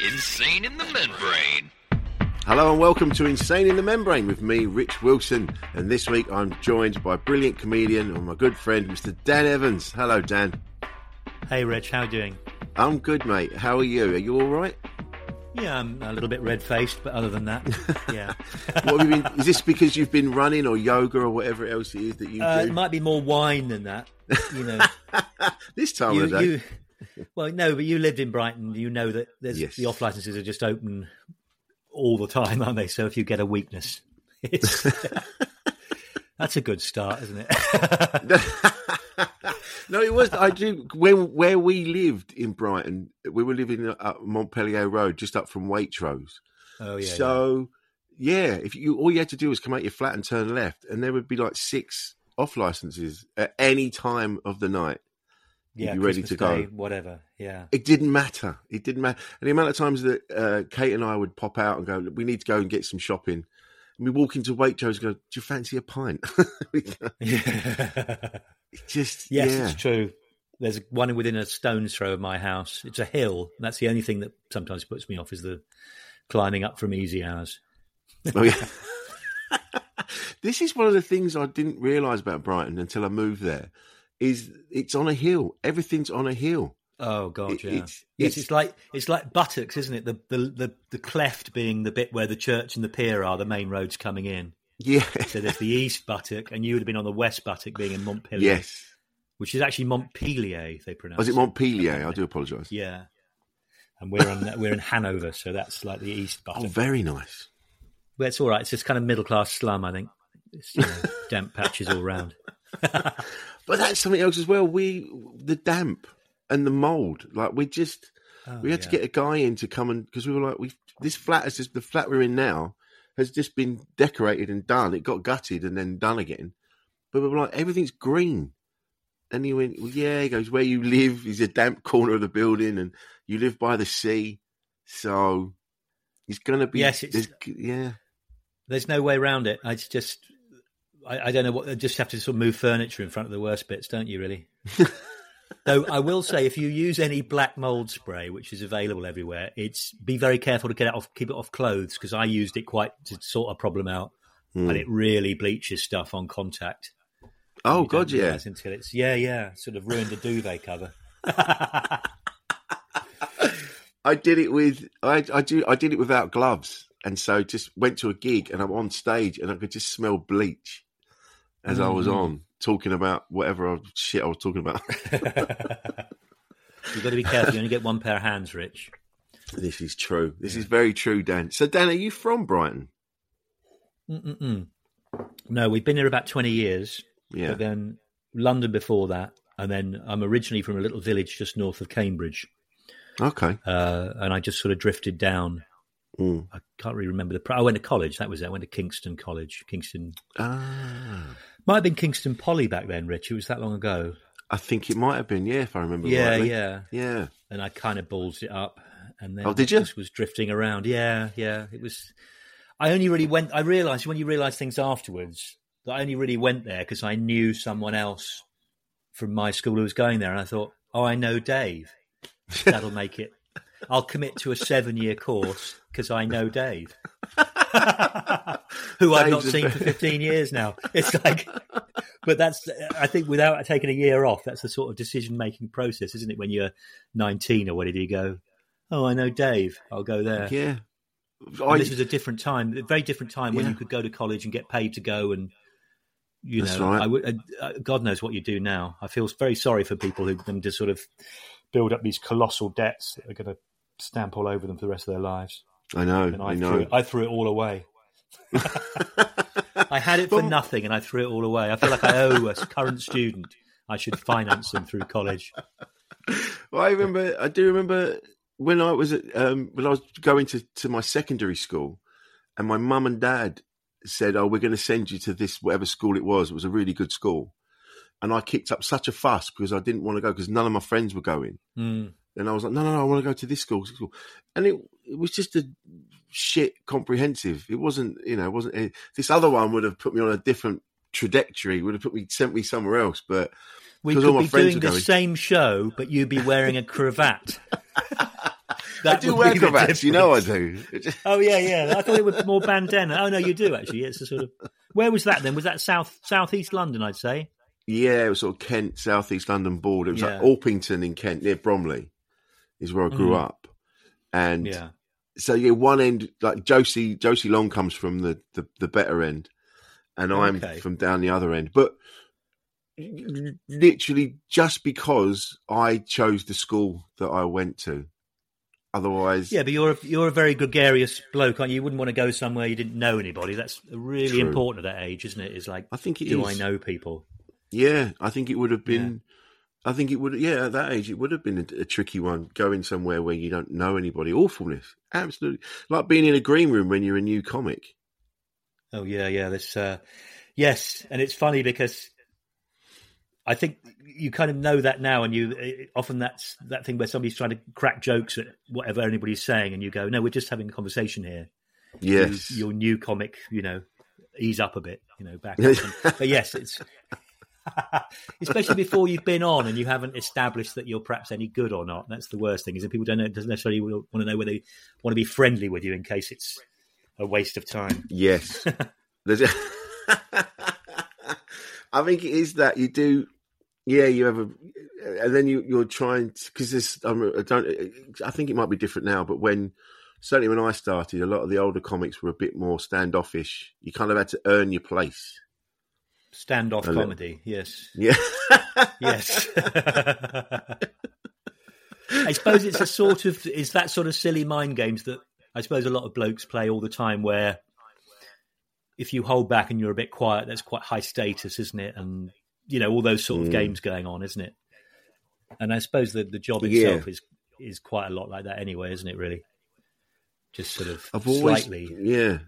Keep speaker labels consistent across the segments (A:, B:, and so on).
A: Insane in the membrane.
B: Hello and welcome to Insane in the Membrane with me, Rich Wilson. And this week I'm joined by brilliant comedian and my good friend, Mr. Dan Evans. Hello, Dan.
C: Hey, Rich, how are you doing?
B: I'm good, mate. How are you? Are you all right?
C: Yeah, I'm a little bit red faced, but other than that, yeah.
B: What have you been? Is this because you've been running or yoga or whatever else it is that you
C: Uh,
B: do?
C: it might be more wine than that, you know.
B: this time
C: you,
B: of day.
C: you, well, no, but you lived in Brighton. You know that there's
B: Yes.
C: the off licenses are just open all the time, aren't they? So if you get a weakness, it's, that's a good start, isn't it?
B: no, it was. I do. When where we lived in Brighton, we were living at Montpellier Road, just up from Waitrose.
C: oh yeah.
B: so yeah, if you all you had to do was come out your flat and turn left, and there would be like six off licenses at any time of the night.
C: Yeah,
B: be ready
C: Christmas
B: to go.
C: Day, whatever. Yeah.
B: It didn't matter. It didn't matter. And the amount of times that uh, Kate and I would pop out and go, we need to go and get some shopping. And we walk into Waitrose and go, do you fancy a pint?
C: Yeah.
B: It just,
C: Yes,
B: yeah.
C: it's true. There's one within a stone's throw of my house. It's a hill. and That's the only thing that sometimes puts me off is the climbing up from easy hours.
B: Oh, yeah. this is one of the things I didn't realise about Brighton until I moved there. Is it's on a hill. Everything's on a hill.
C: Oh god,
B: It-
C: yeah.
B: it's-
C: yes,
B: it's-
C: it's like it's like buttocks, isn't it? The, the the the cleft being the bit where the church and the pier are, the main roads coming in.
B: Yeah.
C: So there's the east buttock, and you would have been on the west buttock, being in Montpellier,
B: yes.
C: which is actually Montpellier. They pronounce.
B: Oh, Was it Montpellier? I do apologise.
C: Yeah. And we're on we're in Hanover, so that's like the east
B: oh,
C: buttock.
B: Oh, very nice.
C: Well, it's all right. It's just kind of middle class slum, I think. It's you know, damp patches all round.
B: But that's something else as well. We the damp and the mold. Like we just oh, we had to
C: Oh,
B: get a guy in to come and because we were like we this flat is just the flat we're in now has just been decorated and done. It got gutted and then done again. But we were like everything's green. And he went, well, yeah. He goes, where you live is a damp corner of the building, and you live by the sea, so it's gonna be.
C: Yes, it's-
B: there's- yeah.
C: There's no way around it. It's just, I, I don't know what. Just have to sort of move furniture in front of the worst bits, don't you? Really. Though I will say, if you use any black mold spray, which is available everywhere, it's be very careful to get it off, keep it off clothes because I used it quite to sort a problem out,
B: Hmm.
C: and it really bleaches stuff on contact.
B: Oh God, yeah.
C: Until it's yeah, yeah, sort of ruined the duvet cover.
B: I did it with I I do I did it without gloves, and so just went to a gig, and I'm on stage, and I could just smell bleach as I was
C: Mm.
B: on talking about whatever shit I was talking about.
C: You've got to be careful. You only get one pair of hands, Rich.
B: this is true. This is very true, Dan. So, Dan, are you from Brighton?
C: Mm-mm-mm. No, we've been here about 20 years,
B: Yeah.
C: but then London before that. And then I'm originally from a little village just north of Cambridge.
B: Okay.
C: Uh, and I just sort of drifted down.
B: Mm.
C: I can't really remember the. Pro- I went to college. That was it. I went to Kingston College. Kingston.
B: Ah,
C: Might have been Kingston Poly back then, Rich. It was that long ago.
B: I think it might have been. Yeah, if I remember.
C: Yeah,
B: rightly.
C: yeah.
B: yeah.
C: And I kind of ballsed it up. And then
B: Oh, did you?
C: just was drifting around. Yeah, yeah. It was. I only really went. I realised when you realise things afterwards that I only really went there because I knew someone else from my school who was going there, and I thought, oh, I know Dave. That'll make it. I'll commit to a seven-year course because I know Dave. who I've not seen for 15 years now. It's like, but that's, I think without taking a year off, that's the sort of decision making process, isn't it? When you're 19 or whatever, you go, oh, I know Dave, I'll go there.
B: Yeah. I,
C: this was a different time, a very different time when
B: Yeah.
C: you could go to college and get paid to go and, you
B: That's
C: know,
B: right.
C: I would, uh, God knows what you do now. I feel very sorry for people who them to sort of build up these colossal debts that are going to stamp all over them for the rest of their lives.
B: I know.
C: And I,
B: I
C: threw
B: know.
C: it, I threw it all away. I had it for nothing and I threw it all away. I feel like I owe a current student. I should finance them through college.
B: Well, I remember. I do remember when I was at um, when I was going to, to my secondary school, and my mum and dad said, "Oh, we're going to send you to this whatever school it was. It was a really good school." And I kicked up such a fuss because I didn't want to go because none of my friends were going.
C: Mm.
B: And I was like, "No, no, no, I want to go to this school." this school." And it it was just a shit comprehensive. It wasn't, you know, it wasn't. eh, This other one would have put me on a different trajectory. Would have put me sent me somewhere else, but.
C: We could
B: all my
C: be doing the same show, but you'd be wearing a cravat.
B: I
C: That
B: do wear cravats, you know I do.
C: Oh yeah, yeah. I thought it was more bandana. Oh no, you do actually. It's a sort of. Where was that then? Was that south southeast London? I'd say.
B: Yeah, it was sort of Kent, southeast London border. It was like
C: Yeah.
B: Orpington in Kent, near Bromley, is where I grew
C: Mhm.
B: up. And
C: Yeah.
B: so yeah, one end like Josie Josie Long comes from the the, the better end, and I'm from down the other end. But literally, just because I chose the school that I went to, otherwise,
C: Yeah, but you're a, you're a very gregarious bloke, aren't you? You wouldn't want to go somewhere you didn't know anybody. That's really
B: True.
C: important at that age, isn't it? Is like,
B: I think it
C: do
B: is.
C: I know people?
B: Yeah, I think it would have been. I think it would. Yeah, at that age, it would have been a, a tricky one. Going somewhere where you don't know anybody, awfulness, absolutely, like being in a green room when you're a new comic.
C: Oh yeah, yeah. This, uh, yes, and it's funny because I think you kind of know that now, and you eh, often that's that thing where somebody's trying to crack jokes at whatever anybody's saying, and you go, "No, we're just having a conversation here."
B: Yes,
C: You- your new comic, you know, ease up a bit, you know, back. but yes, it's especially before you've been on and you haven't established that you're perhaps any good or not. That's the worst thing is that people don't know, doesn't necessarily want to know whether they want to be friendly with you in case it's a waste of time.
B: yes. There's a- I think it is that you do. Yeah, you have a, and then you you're trying because this. I'm, I don't. I think it might be different now, but when certainly when I started, a lot of the older comics were a bit more standoffish. You kind of had to earn your place.
C: Standoff
B: A
C: comedy, yes,
B: Yeah.
C: yes. I suppose it's a sort of is that sort of silly mind games that I suppose a lot of blokes play all the time where if you hold back and you're a bit quiet, that's quite high status, isn't it? And you know, all those sort of
B: Mm.
C: games going on, isn't it? And I suppose that the job
B: Yeah.
C: itself is is quite a lot like that anyway, isn't it, really? Just sort of
B: I've always,
C: slightly
B: yeah,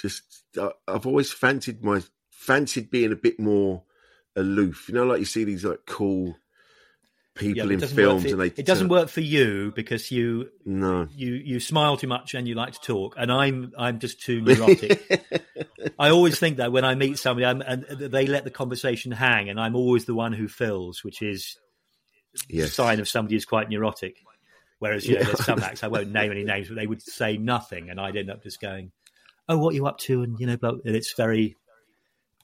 B: just I- I've always fancied my fancied being a bit more aloof. You know, like you see these like cool people
C: yeah,
B: in films, and they
C: it doesn't work for you because you
B: No,
C: you you smile too much and you like to talk, and I'm I'm just too neurotic. I always think that when I meet somebody, I'm, and they let the conversation hang, and I'm always the one who fills, which is a sign of somebody who's quite neurotic. Whereas you know, there's some acts I won't name any names, but they would say nothing, and I'd end up just going, "Oh, what are you up to?" And you know, and it's very.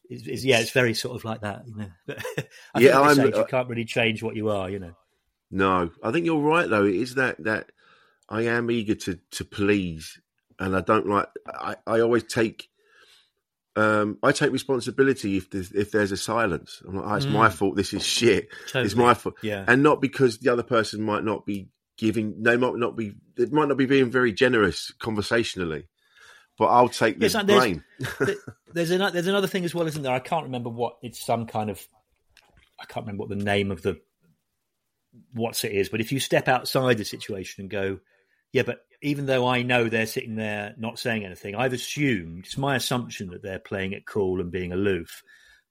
C: It's, it's, yeah, it's very sort of like that, you know. But I
B: Yeah,
C: think at this
B: I'm-
C: age, you can't really change what you are, you know.
B: no. I think you're right though. It is that that I am eager to to please, and I don't like. I I always take. Um, I take responsibility if there's if there's a silence. I'm like, oh, it's my fault. This is shit. It's my fault.
C: Yeah.
B: and not because the other person might not be giving they might not be It might not be being very generous conversationally but i'll take the
C: Yes, and there's-
B: blame
C: there's another there's another thing as well, isn't there? I can't remember what it's some kind of I can't remember what the name of the what's it is, but if you step outside the situation and go, yeah, but even though I know they're sitting there not saying anything, I've assumed it's my assumption that they're playing it cool and being aloof,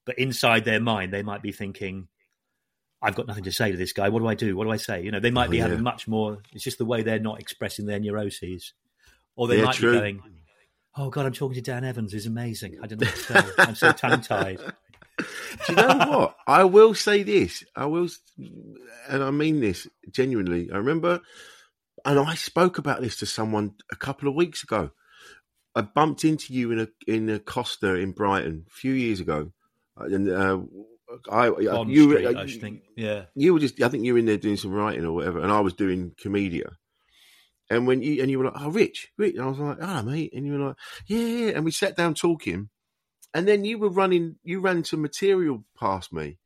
C: but inside their mind they might be thinking. I've got nothing to say to this guy. What do I do? What do I say? You know, they might
B: Oh,
C: be
B: yeah.
C: having much more. It's just the way they're not expressing their neuroses, or they
B: Yeah,
C: might
B: true.
C: be going, "Oh God, I'm talking to Dan Evans. He's amazing. I don't know what to say. I'm so tongue tied."
B: do you know what i will say this i will and i mean this genuinely i remember and i spoke about this to someone a couple of weeks ago I bumped into you in a in a Costa in Brighton a few years ago, and uh, I
C: Bond
B: you
C: Street,
B: uh,
C: I think. Yeah.
B: you were just I think you were in there doing some writing or whatever, and I was doing Comedia. And when you and you were like, "Oh, Rich, Rich," and I was like, "Ah, mate," and you were like, "Yeah, yeah," and we sat down talking, and then you were running, you ran some material past me,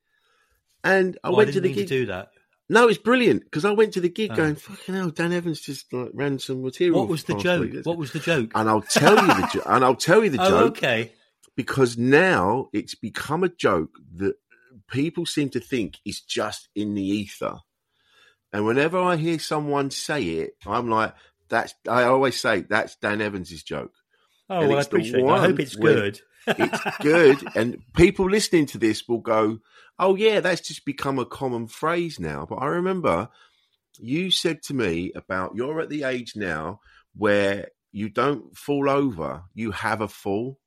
B: and I
C: Oh,
B: went
C: I
B: to the gig.
C: to do that.
B: No, it's brilliant because I went to the gig
C: Oh.
B: going, "Fucking hell, Dan Evans just like ran some material."
C: What was the joke?
B: me."
C: What was the joke?
B: And I'll tell you the jo- and I'll tell you the
C: oh,
B: joke
C: okay.
B: because now it's become a joke that people seem to think is just in the ether. And whenever I hear someone say it, I'm like, "That's." I always say that's Dan Evans's joke.
C: Oh, well, I appreciate it. I hope it's good.
B: It's good, and people listening to this will go, "Oh yeah, that's just become a common phrase now." But I remember you said to me about you're at the age now where you don't fall over, you have a fall.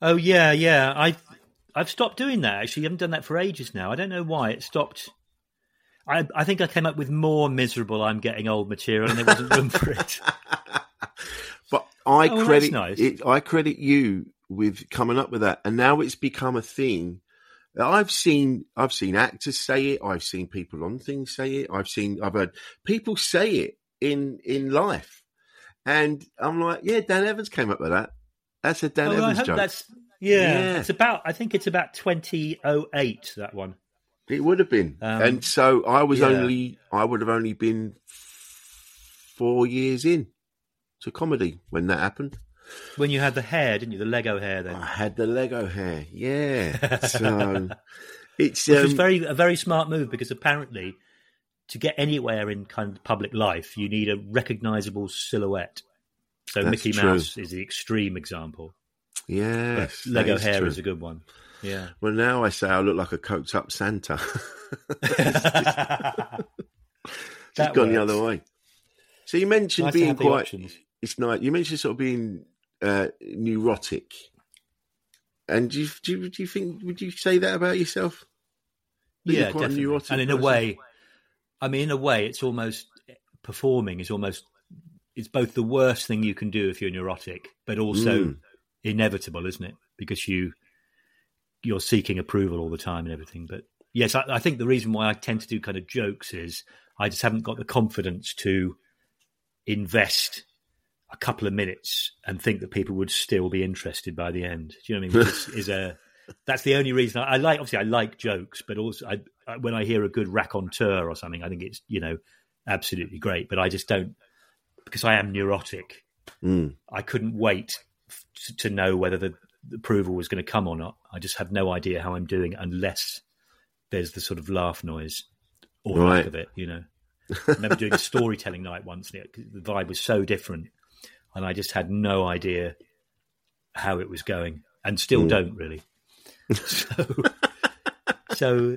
C: Oh yeah, yeah. I I've stopped doing that. Actually, I haven't done that for ages now. I don't know why it stopped. I I think I came up with more miserable "I'm getting old" material, and there wasn't room for it.
B: But I
C: Oh,
B: credit
C: nice.
B: it, I credit you with coming up with that, and now it's become a thing. I've seen I've seen actors say it. I've seen people on things say it. I've seen I've heard people say it in in life, and I'm like, yeah, Dan Evans came up with that. That's a Dan
C: oh, I
B: Evans
C: hope
B: joke.
C: that's yeah,
B: Yeah.
C: It's about. I think it's about 2008. That one.
B: It would have been,
C: Um,
B: and so I was
C: yeah.
B: only I would have only been four years in to comedy when that happened.
C: When you had the hair, didn't you? The Lego hair then.
B: I had the Lego hair, yeah. So it's
C: Which was
B: um,
C: very a very smart move because apparently, to get anywhere in kind of public life, you need a recognizable silhouette. So Mickey
B: true.
C: Mouse is the extreme example.
B: Yes,
C: Lego hair
B: true.
C: is a good one. Yeah.
B: Well, now I say I look like a coked up Santa.
C: that
B: Just gone the other way. So you mentioned
C: Nice
B: being quite. It's nice. You mentioned sort of being uh, neurotic, and do you, do you do you think would you say that about yourself? That
C: Yeah, definitely.
B: neurotic
C: And in a way, I mean, in a way, it's almost performing is almost it's both the worst thing you can do if you're neurotic, but also
B: Mm.
C: inevitable, isn't it? Because you you're seeking approval all the time and everything. But yes, I, I think the reason why I tend to do kind of jokes is I just haven't got the confidence to invest a couple of minutes and think that people would still be interested by the end. Do you know what I mean? Which is, is a that's the only reason I, I like. Obviously, I like jokes, but also I, I, when I hear a good raconteur or something, I think it's you know absolutely great. But I just don't because I am neurotic.
B: Mm.
C: I couldn't wait f- to, know whether the, the approval was going to come or not. I just have no idea how I'm doing unless there's the sort of laugh noise or
B: Right.
C: lack of it. You know, I remember doing a storytelling night once. and it- The vibe was so different, and I just had no idea how it was going, and still
B: Mm.
C: don't really. so, so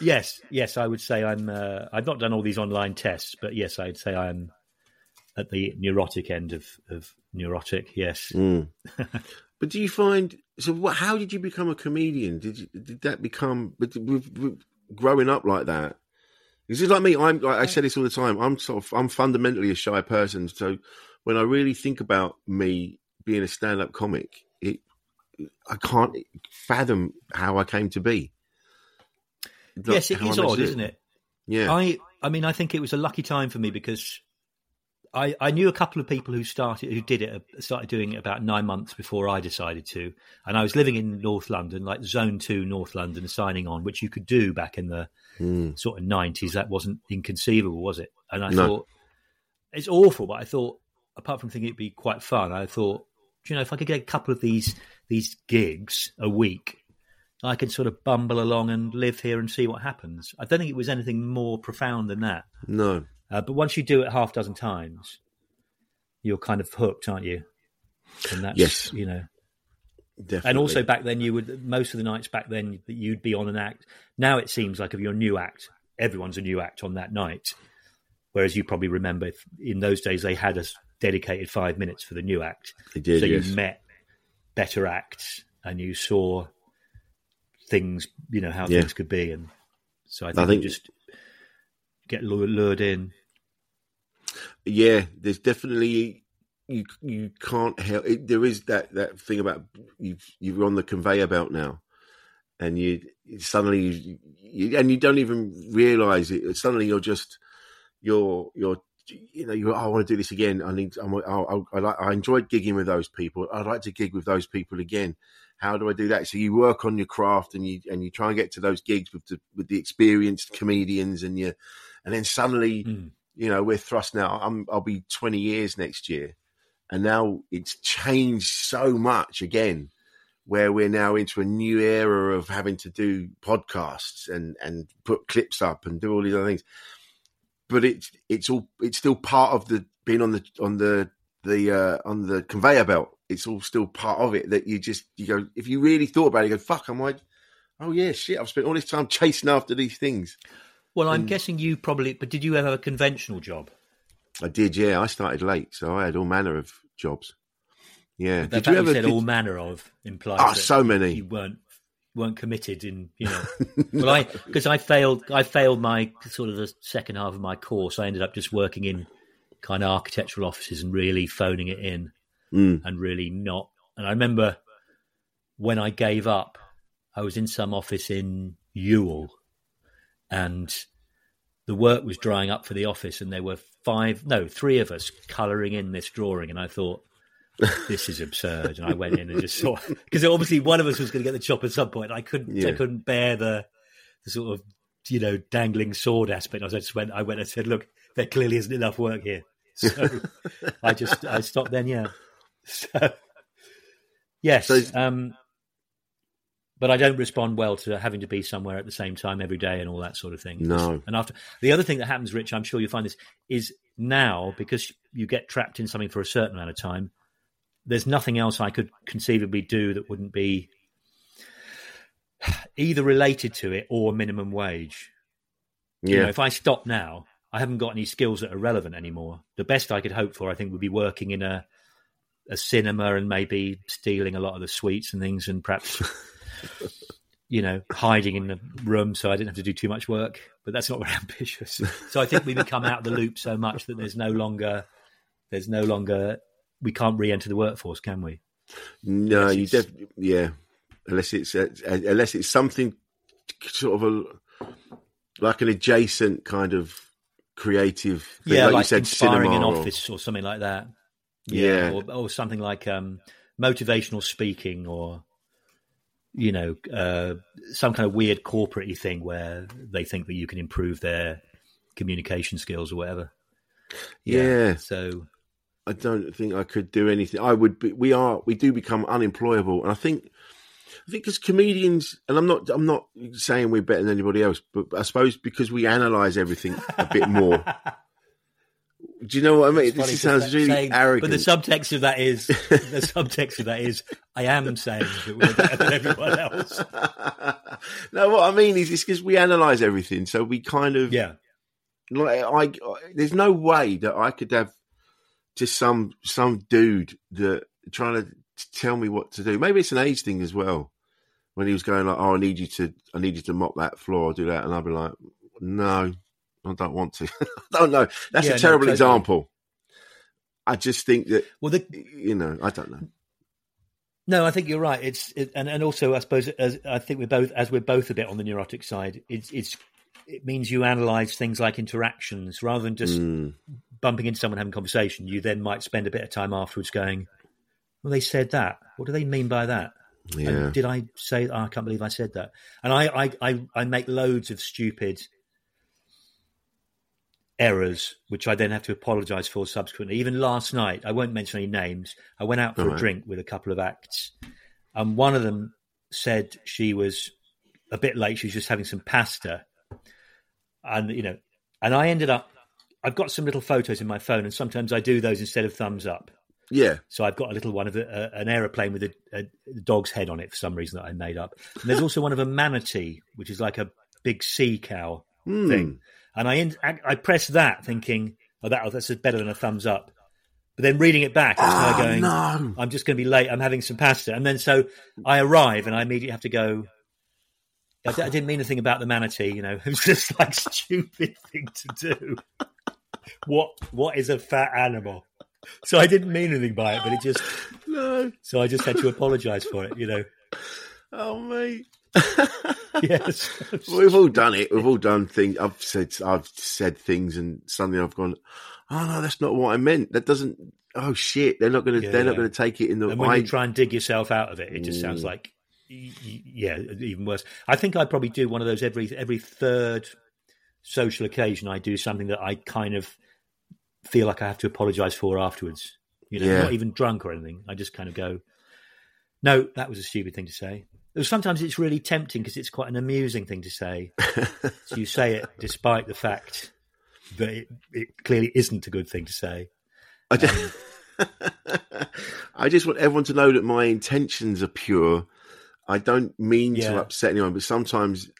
C: yes, yes, I would say I'm. Uh, I've not done all these online tests, but yes, I'd say I'm at the neurotic end of of neurotic. Yes.
B: Mm. but do you find so? What, how did you become a comedian? Did you, did that become with growing up like that? Is it like me? I'm like I say this all the time. I'm sort of I'm fundamentally a shy person. So when I really think about me being a stand up comic, it I can't fathom how I came to be. Like,
C: yes, it
B: is I
C: is odd, isn't it?
B: Yeah.
C: I I mean, I think it was a lucky time for me because I I knew a couple of people who started who did it uh, started doing it about nine months before I decided to, and I was living in North London, like Zone Two, North London, signing on, which you could do back in the
B: Mm.
C: sort of nineties. That wasn't inconceivable, was it? And I
B: No.
C: thought it's awful, but I thought apart from thinking it'd be quite fun, I thought, do you know, if I could get a couple of these these gigs a week, I could sort of bumble along and live here and see what happens. I don't think it was anything more profound than that.
B: No.
C: Uh, but once you do it half dozen times, you're kind of hooked, aren't you? And that's
B: Yes.
C: you know.
B: Definitely.
C: And also back then, you would most of the nights back then that you'd be on an act. Now it seems like if you're a new act, everyone's a new act on that night. Whereas you probably remember if, in those days they had a s- dedicated five minutes for the new act.
B: They did,
C: so
B: yes.
C: you met better acts and you saw things, you know how
B: Yeah.
C: things could be, and so I
B: I
C: think,
B: think-
C: you just get lured in.
B: Yeah, there's definitely you you can't help. It, there is that that thing about you you're on the conveyor belt now, and you suddenly you, you and you don't even realize it. Suddenly you're just you're you're you know, you oh, I want to do this again. I need. I'm, I, I, like. I enjoyed gigging with those people. I'd like to gig with those people again. How do I do that? So you work on your craft and you and you try and get to those gigs with the with the experienced comedians and you, and then suddenly, mm. You know, we're thrust now. I'm I'll be 20 years next year, and now it's changed so much again, where we're now into a new era of having to do podcasts and and put clips up and do all these other things but it's it's all it's still part of the being on the on the the uh, on the conveyor belt. It's all still part of it that you just you go if you really thought about it, you go fuck. I'm like, oh yeah, shit. I've spent all this time chasing after these things.
C: Well, I'm and, guessing you probably. But did you ever have a conventional job?
B: I did. Yeah, I started late, so I had all manner of jobs. Yeah,
C: the did you ever you said did... all manner of implies?
B: Oh, so many.
C: You weren't weren't committed in you know well i because i failed i failed my sort of the second half of my course i ended up just working in kind of architectural offices and really phoning it in mm. and really not and i remember when i gave up i was in some office in Ewell and the work was drying up for the office and there were five no three of us colouring in this drawing and i thought this is absurd. And I went in and just saw because obviously one of us was going to get the chop at some point. I couldn't, yeah. I couldn't bear the, the sort of you know dangling sword aspect. I just went, I went and said, look, there clearly isn't enough work here. So I just, I stopped then. Yeah. So yes, so, um, but I don't respond well to having to be somewhere at the same time every day and all that sort of thing.
B: No.
C: And after the other thing that happens, Rich, I'm sure you find this is now because you get trapped in something for a certain amount of time there's nothing else I could conceivably do that wouldn't be either related to it or minimum wage. Yeah. You know, if I stop now, I haven't got any skills that are relevant anymore. The best I could hope for, I think, would be working in a a cinema and maybe stealing a lot of the sweets and things, and perhaps you know hiding in the room so I didn't have to do too much work. But that's not very ambitious. So I think we become out of the loop so much that there's no longer there's no longer we can't re-enter the workforce, can we?
B: No, unless you definitely yeah. Unless it's uh, unless it's something sort of a like an adjacent kind of creative.
C: Thing, yeah,
B: like,
C: like
B: you said,
C: inspiring
B: an
C: office or something like that. Yeah, yeah. Or, or, something like um, motivational speaking, or you know, uh, some kind of weird corporate thing where they think that you can improve their communication skills or whatever.
B: Yeah. yeah.
C: So
B: I don't think I could do anything. I would be, we are, we do become unemployable. And I think, I think as comedians, and I'm not, I'm not saying we're better than anybody else, but I suppose because we analyze everything a bit more. Do you know what I mean? This sounds really saying, arrogant.
C: But the subtext of that is the subtext of that is I am saying that we're better than everyone else.
B: no, what I mean is it's because we analyze everything, so we kind of
C: yeah.
B: Like I, there's no way that I could have just some some dude that trying to tell me what to do. Maybe it's an age thing as well. When he was going like, "Oh, I need you to, I need you to mop that floor, do that," and I'd be like, "No, I don't want to. I don't know. That's yeah, a terrible no, example. I just think that. Well, the, you know, I don't know.
C: No, I think you're right. It's it, and and also I suppose as I think we're both as we're both a bit on the neurotic side. It's it's it means you analyze things like interactions rather than just mm bumping into someone having a conversation, you then might spend a bit of time afterwards going, "Well, they said that. What do they mean by that?
B: Yeah. And
C: did I say? Oh, I can't believe I said that." And I, I, I, I make loads of stupid errors, which I then have to apologise for subsequently. Even last night, I won't mention any names. I went out for All a right. drink with a couple of acts, and one of them said she was a bit late. She was just having some pasta, and you know, and I ended up I've got some little photos in my phone, and sometimes I do those instead of thumbs up.
B: Yeah.
C: So I've got a little one of a, a, an aeroplane with a, a, dog's head on it for some reason that I made up. And there's also one of a manatee, which is like a big sea cow mm. thing. And I, I, I pressed that thinking, oh, that, oh, that's better than a thumbs up. But then reading it back, I was
B: oh,
C: kind of going,
B: no.
C: I'm just going to be late. I'm having some pasta. And then so I arrive and I immediately have to go, I, I didn't mean anything about the manatee, you know, it was just like stupid thing to do what what is a fat animal? so I didn't mean anything by it, but it just
B: no.
C: so I just had to apologise for it. You know.
B: Oh mate.
C: Yes.
B: We've all done it. We've all done things. I've said I've said things, and suddenly I've gone, "Oh no, that's not what I meant. That doesn't. Oh shit, they're not going to.
C: Yeah,
B: they're not going to take it in the.
C: and when
B: I,
C: you try and dig yourself out of it, it just sounds
B: Mm.
C: like, yeah, even worse. I think I probably do one of those every every third social occasion. I do something that I kind of feel like I have to apologise for afterwards. You know,
B: Yeah.
C: not even drunk or anything. I just kind of go, no, that was a stupid thing to say. Sometimes it's really tempting because it's quite an amusing thing to say. so you say it despite the fact that it, it clearly isn't a good thing to say.
B: I just, I just want everyone to know that my intentions are pure. I don't mean to upset anyone, but sometimes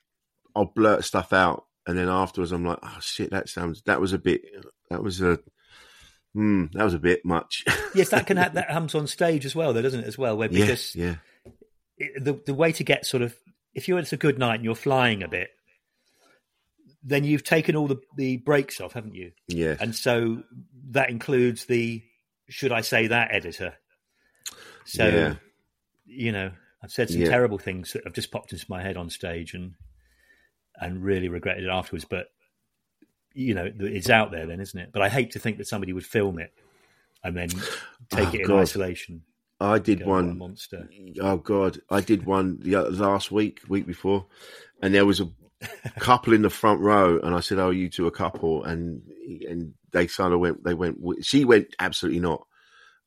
B: I'll blurt stuff out, and then afterwards I'm like, "Oh shit, that sounds. That was a bit. That was a. Hmm, that was a bit much."
C: Yes, that can ha- that happens on stage as well, though, doesn't it? As well, where
B: yeah,
C: because
B: yeah,
C: it, the the way to get sort of if you're it's a good night and you're flying a bit, then you've taken all the the breaks off, haven't you?
B: yeah.
C: And so that includes the should I say that editor. So
B: Yeah.
C: you know, I've said some
B: Yeah.
C: terrible things that have just popped into my head on stage and and really regretted it afterwards. But you know, it's out there then, isn't it? But I hate to think that somebody would film it and then take
B: Oh,
C: it in
B: God.
C: isolation.
B: I did one.
C: monster.
B: Oh god, I did one the last week, week before, and there was a couple in the front row, and I said, "Oh, you two a couple," and and they kind of went. They went. She went absolutely not.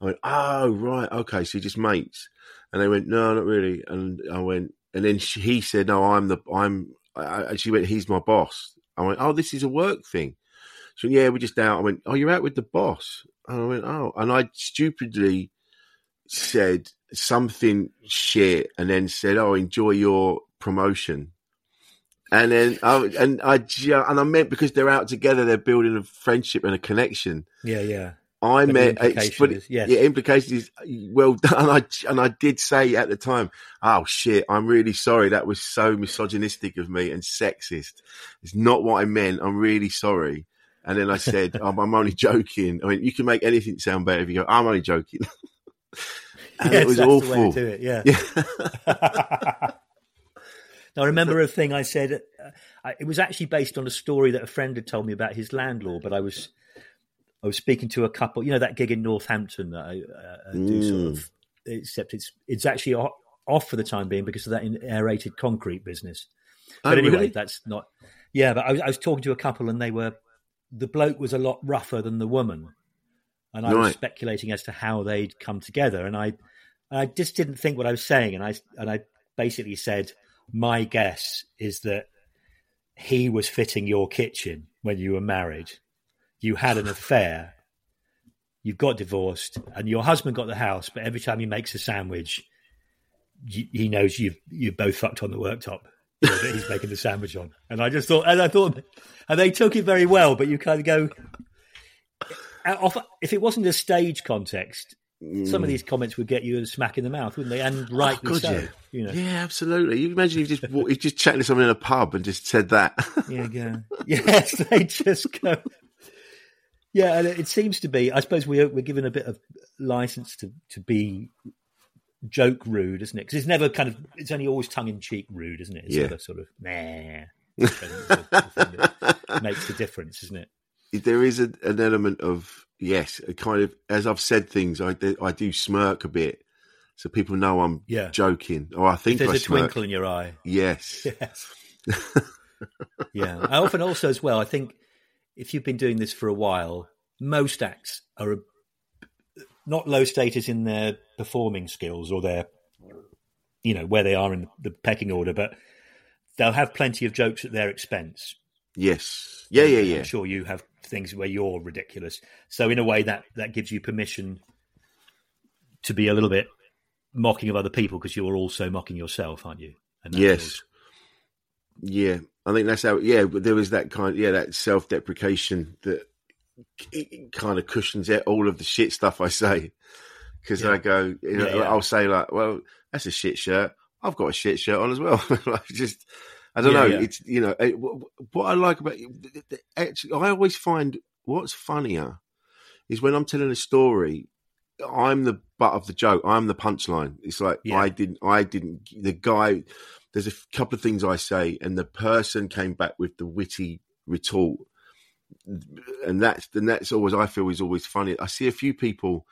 B: I went, "Oh right, okay, so you're just mates," and they went, "No, not really," and I went, and then she, he said, "No, I'm the I'm," I, and she went, "He's my boss." I went, "Oh, this is a work thing." So yeah, we're just out. I went, "Oh, you're out with the boss," and I went, "Oh," and I stupidly said something shit and then said, "Oh, enjoy your promotion." And then, I, and I and I meant because they're out together, they're building a friendship and a connection.
C: Yeah, yeah.
B: I
C: the
B: meant,
C: implication
B: but
C: is- yes.
B: yeah, implication is well done. And I and I did say at the time, "Oh shit, I'm really sorry. That was so misogynistic of me and sexist. It's not what I meant. I'm really sorry." And then I said, "I'm, I'm only joking." I mean, you can make anything sound better if you go, "I'm only joking." and
C: Yes,
B: it was awful.
C: The way to do it, yeah.
B: Yeah.
C: Now, I remember a thing I said. Uh, it was actually based on a story that a friend had told me about his landlord. But I was, I was speaking to a couple. You know that gig in Northampton that I uh, do sort
B: Mm.
C: of. Except it's it's actually off for the time being because of that in- aerated concrete business.
B: Oh,
C: But anyway,
B: really?
C: that's not. Yeah, but I was, I was talking to a couple and they were. The bloke was a lot rougher than the woman, and I was speculating as to how they'd come together. And I, I just didn't think what I was saying, and I and I basically said, my guess is that he was fitting your kitchen when you were married. You had an affair. You got divorced, and your husband got the house. But every time he makes a sandwich, you, he knows you've you both fucked on the worktop you know, that he's making the sandwich on. And I just thought, and I thought, and they took it very well. But you kind of go, if it wasn't a stage context, some of these comments would get you a smack in the mouth, wouldn't they? And rightly
B: Mm. Oh,
C: so.
B: yeah.
C: You know,
B: Yeah, absolutely. You imagine you've just you've just chatting to someone in a pub and just said that.
C: yeah, go. Yes, they just go. Yeah, and it seems to be. I suppose we're we're given a bit of license to to be joke rude, isn't it? Because it's never kind of. It's only always tongue in cheek rude, isn't it? It's
B: Yeah.
C: never sort of nah. It's the- the thing that makes the difference, isn't it?
B: There is a, an element of yes, a kind of as I've said things, I do, I do smirk a bit, so people know I'm
C: Yeah.
B: joking, or I think
C: There's
B: I
C: a
B: smirk.
C: twinkle in your eye.
B: Yes,
C: Yes. yeah. I often also as well, I think if you've been doing this for a while, most acts are a, not low status in their performing skills or their, you know, where they are in the pecking order, but they'll have plenty of jokes at their expense.
B: Yes, yeah, yeah, yeah.
C: I'm sure you have things where you're ridiculous. So in a way that that gives you permission to be a little bit mocking of other people because you're also mocking yourself, aren't you? And
B: Yes.
C: feels-
B: Yeah, I think that's how. Yeah, but there was that kind. Yeah, that self-deprecation that it kind of cushions it all of the shit stuff I say. Because
C: Yeah.
B: I go, you know,
C: Yeah, yeah.
B: I'll say like, "Well, that's a shit shirt. I've got a shit shirt on as well." like just, I don't
C: Yeah,
B: know.
C: yeah.
B: It's you know it, what, what I like about actually, I always find what's funnier is when I'm telling a story, I'm the butt of the joke. I'm the punchline. It's like
C: Yeah.
B: I didn't, I didn't. The guy, there's a couple of things I say, and the person came back with the witty retort, and that's and that's always I feel is always funny. I see a few people,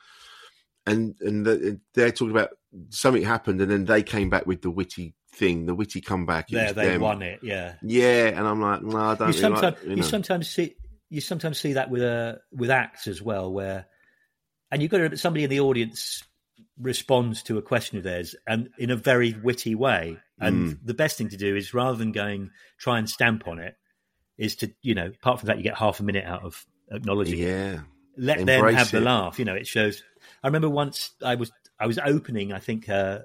B: and and the, they're talking about something happened, and then they came back with the witty thing, the witty comeback. It
C: There, they
B: them.
C: won it. Yeah.
B: Yeah, and I'm like, no, I don't.
C: you
B: really
C: sometimes
B: you
C: you,
B: know.
C: sometimes see you sometimes see that with uh, with acts as well, where and you've got to, somebody in the audience responds to a question of theirs and in a very witty way. And
B: Mm.
C: the best thing to do is rather than going try and stamp on it, is to you know apart from that you get half a minute out of acknowledging it.
B: yeah,
C: Let them
B: Embrace
C: have the
B: it.
C: laugh. You know, it shows. I remember once I was I was opening I think uh,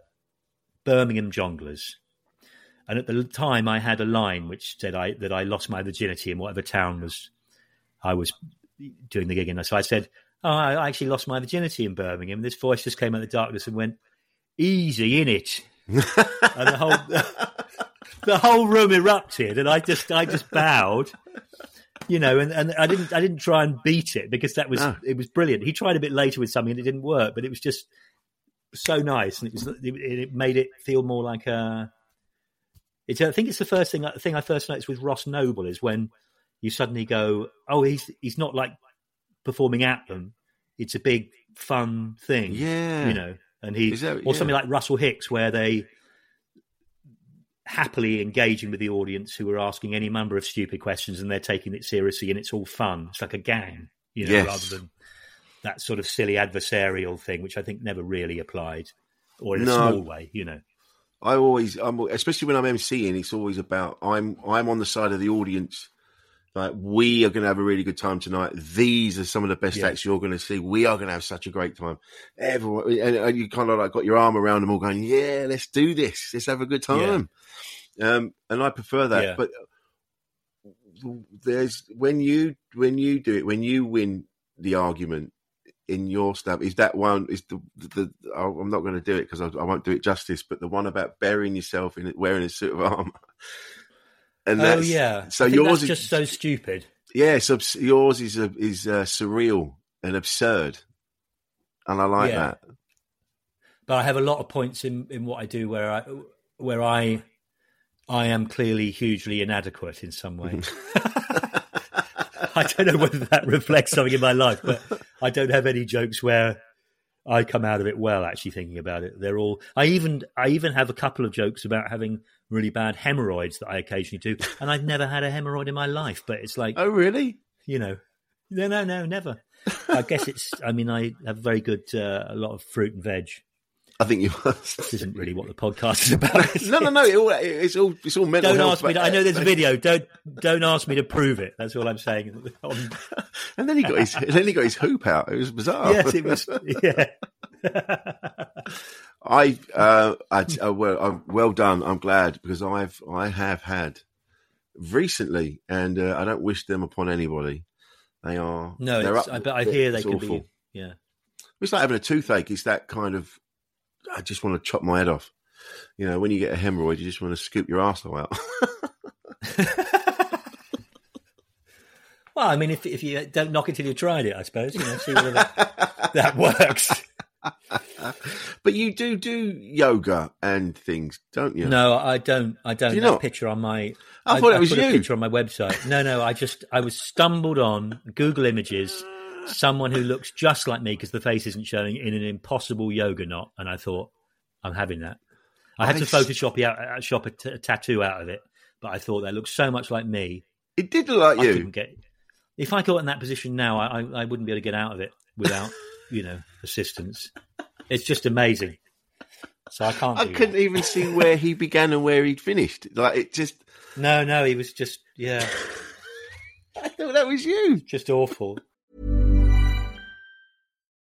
C: Birmingham Jongleurs. And at the time, I had a line which said I, that I lost my virginity in whatever town was I was doing the gig in. So I said, "Oh, I actually lost my virginity in Birmingham." And this voice just came out of the darkness and went, "Easy in it," and the whole the whole room erupted, and I just I just bowed, you know, and, and I didn't I didn't try and beat it because that was
B: No.
C: it was brilliant. He tried a bit later with something and it didn't work, but it was just so nice, and it was it, it made it feel more like a. It's, I think it's the first thing thing I first noticed with Ross Noble is when you suddenly go, oh, he's he's not like performing at them. It's a big fun thing,
B: Yeah.
C: you know. And he
B: that-
C: or something like Russell Hicks, where they happily engaging with the audience who are asking any number of stupid questions and they're taking it seriously and it's all fun. It's like a gang, you know,
B: Yes.
C: rather than that sort of silly adversarial thing, which I think never really applied, or in a
B: No.
C: small way, you know.
B: I always, I'm, especially when I'm emceeing, it's always about I'm I'm on the side of the audience. Like we are going to have a really good time tonight. These are some of the best
C: Yeah.
B: acts you're going to see. We are going to have such a great time. Everyone, and, and you kind of like got your arm around them all, going, "Yeah, let's do this. Let's have a good time." Um, and I prefer that.
C: Yeah.
B: But there's when you when you do it when you win the argument in your stuff is that one is the the, the I'm not going to do it because I, I won't do it justice but the one about burying yourself in it wearing a suit of armor and
C: Oh yeah.
B: so
C: I think
B: yours
C: that's
B: is
C: just so stupid.
B: yeah so yours is a, is uh, surreal and absurd and I like
C: Yeah.
B: that
C: But I have a lot of points in, in what I do where I where I I am clearly hugely inadequate in some way. I don't know whether that reflects something in my life, but I don't have any jokes where I come out of it well. Actually, thinking about it, they're all. I even I even have a couple of jokes about having really bad hemorrhoids that I occasionally do, and I've never had a hemorrhoid in my life. But it's like
B: oh really
C: you know, no, no, no, never. I guess it's. I mean, I have very good uh, a lot of fruit and veg.
B: I think you must
C: This isn't really what the podcast is about.
B: no no no it all, it's all it's all mental
C: Don't
B: health
C: ask me. To, I know there's a video. Don't don't ask me to prove it. That's all I'm saying.
B: And then he got his then he got his hoop out it was bizarre
C: yes, it was. Yeah.
B: I, uh, I, uh, well, I'm well done. I'm glad because I've, I have had recently, and uh, I don't wish them upon anybody. They are
C: no,
B: they're
C: it's,
B: up-
C: I, but I hear they
B: it's
C: can
B: awful.
C: be. Yeah.
B: It's like having a toothache. It's that kind of. I just want to chop my head off. You know, when you get a hemorrhoid, you just want to scoop your arsehole out.
C: Well, I mean, if if you don't knock it till you've tried it, I suppose you know, see whether that, that works.
B: but you do do yoga and things, don't you?
C: No, I don't. I don't.
B: Do you
C: that
B: not?
C: picture on my.
B: I thought it was
C: put
B: you.
C: a picture on my website. No, no. I just I was stumbled on Google Images someone who looks just like me because the face isn't showing in an impossible yoga knot, and I thought I'm having that. I had
B: I
C: to Photoshop out, uh, shop a, t- a tattoo out of it, but I thought that looks so much like me.
B: It did look like
C: I
B: you.
C: couldn't get. If I got in that position now, I, I, I wouldn't be able to get out of it without you know assistance. It's just amazing. So I can't.
B: I couldn't
C: that.
B: even see where he began and where he'd finished. Like it just.
C: No, no, he was just yeah,
B: I thought that was you.
C: just awful.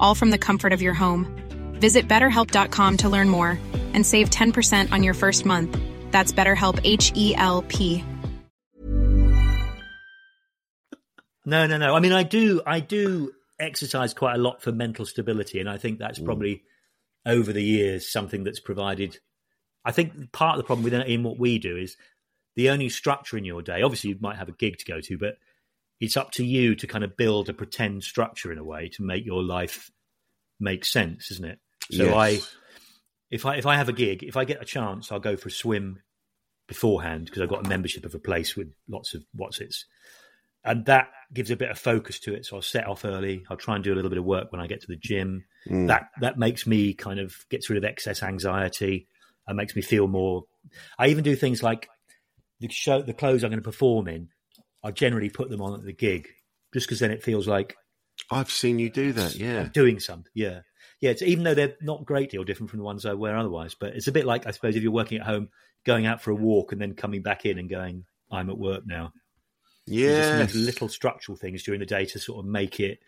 D: all from the comfort of your home. Visit betterhelp.com to learn more and save 10% on your first month. That's BetterHelp H E L P.
C: No, no, no. I mean, I do, I do exercise quite a lot for mental stability, and I think that's mm. probably over the years something that's provided. I think part of the problem with in what we do is the only structure in your day. Obviously, you might have a gig to go to, but it's up to you to kind of build a pretend structure in a way to make your life make sense, isn't it? So
B: Yes.
C: I, if I if I have a gig, if I get a chance, I'll go for a swim beforehand because I've got a membership of a place with lots of what's its, and that gives a bit of focus to it. So I'll set off early. I'll try and do a little bit of work when I get to the gym.
B: Mm.
C: That that makes me kind of gets rid of excess anxiety and makes me feel more. I even do things like the show, the clothes I'm going to perform in. I generally put them on at the gig just because then it feels like
B: I've seen you do that. Yeah.
C: I'm doing something. Yeah. Yeah. It's, even though they're not a great deal different from the ones I wear otherwise, but it's a bit like, I suppose, if you're working at home, going out for a walk and then coming back in and going, I'm at work now.
B: Yeah,
C: just little structural things during the day to sort of make it,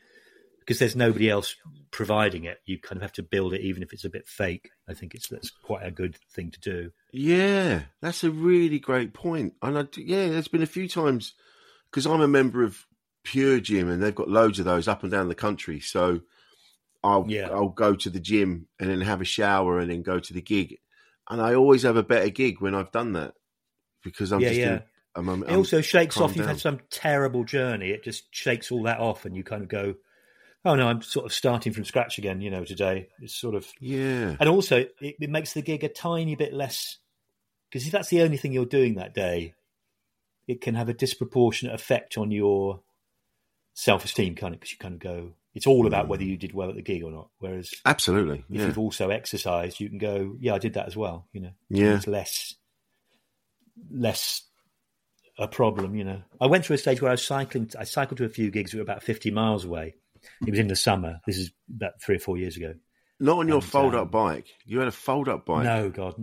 C: because there's nobody else providing it. You kind of have to build it, even if it's a bit fake. I think it's that's quite a good thing to do.
B: Yeah, that's a really great point. And I, yeah, there's been a few times because I'm a member of Pure Gym and they've got loads of those up and down the country. So I'll
C: Yeah.
B: I'll go to the gym and then have a shower and then go to the gig. And I always have a better gig when I've done that because I'm
C: Yeah,
B: just
C: yeah.
B: in, I'm, I'm,
C: It also shakes off. You've had some terrible journey. It just shakes all that off, and you kind of go, "Oh no, I'm sort of starting from scratch again." You know, today it's sort of,
B: yeah,
C: and also it, it makes the gig a tiny bit less because if that's the only thing you're doing that day, it can have a disproportionate effect on your self-esteem, kind of, because you kind of go, it's all about whether you did well at the gig or not. Whereas
B: absolutely.
C: if
B: Yeah,
C: you've also exercised, you can go, "Yeah, I did that as well." You know,
B: Yeah.
C: it's less less a problem. You know, I went through a stage where I was cycling. I cycled to a few gigs that were about fifty miles away. It was in the summer. This is about three or four years ago.
B: not on your
C: and,
B: fold up
C: um,
B: bike. You had a fold up bike.
C: No, God,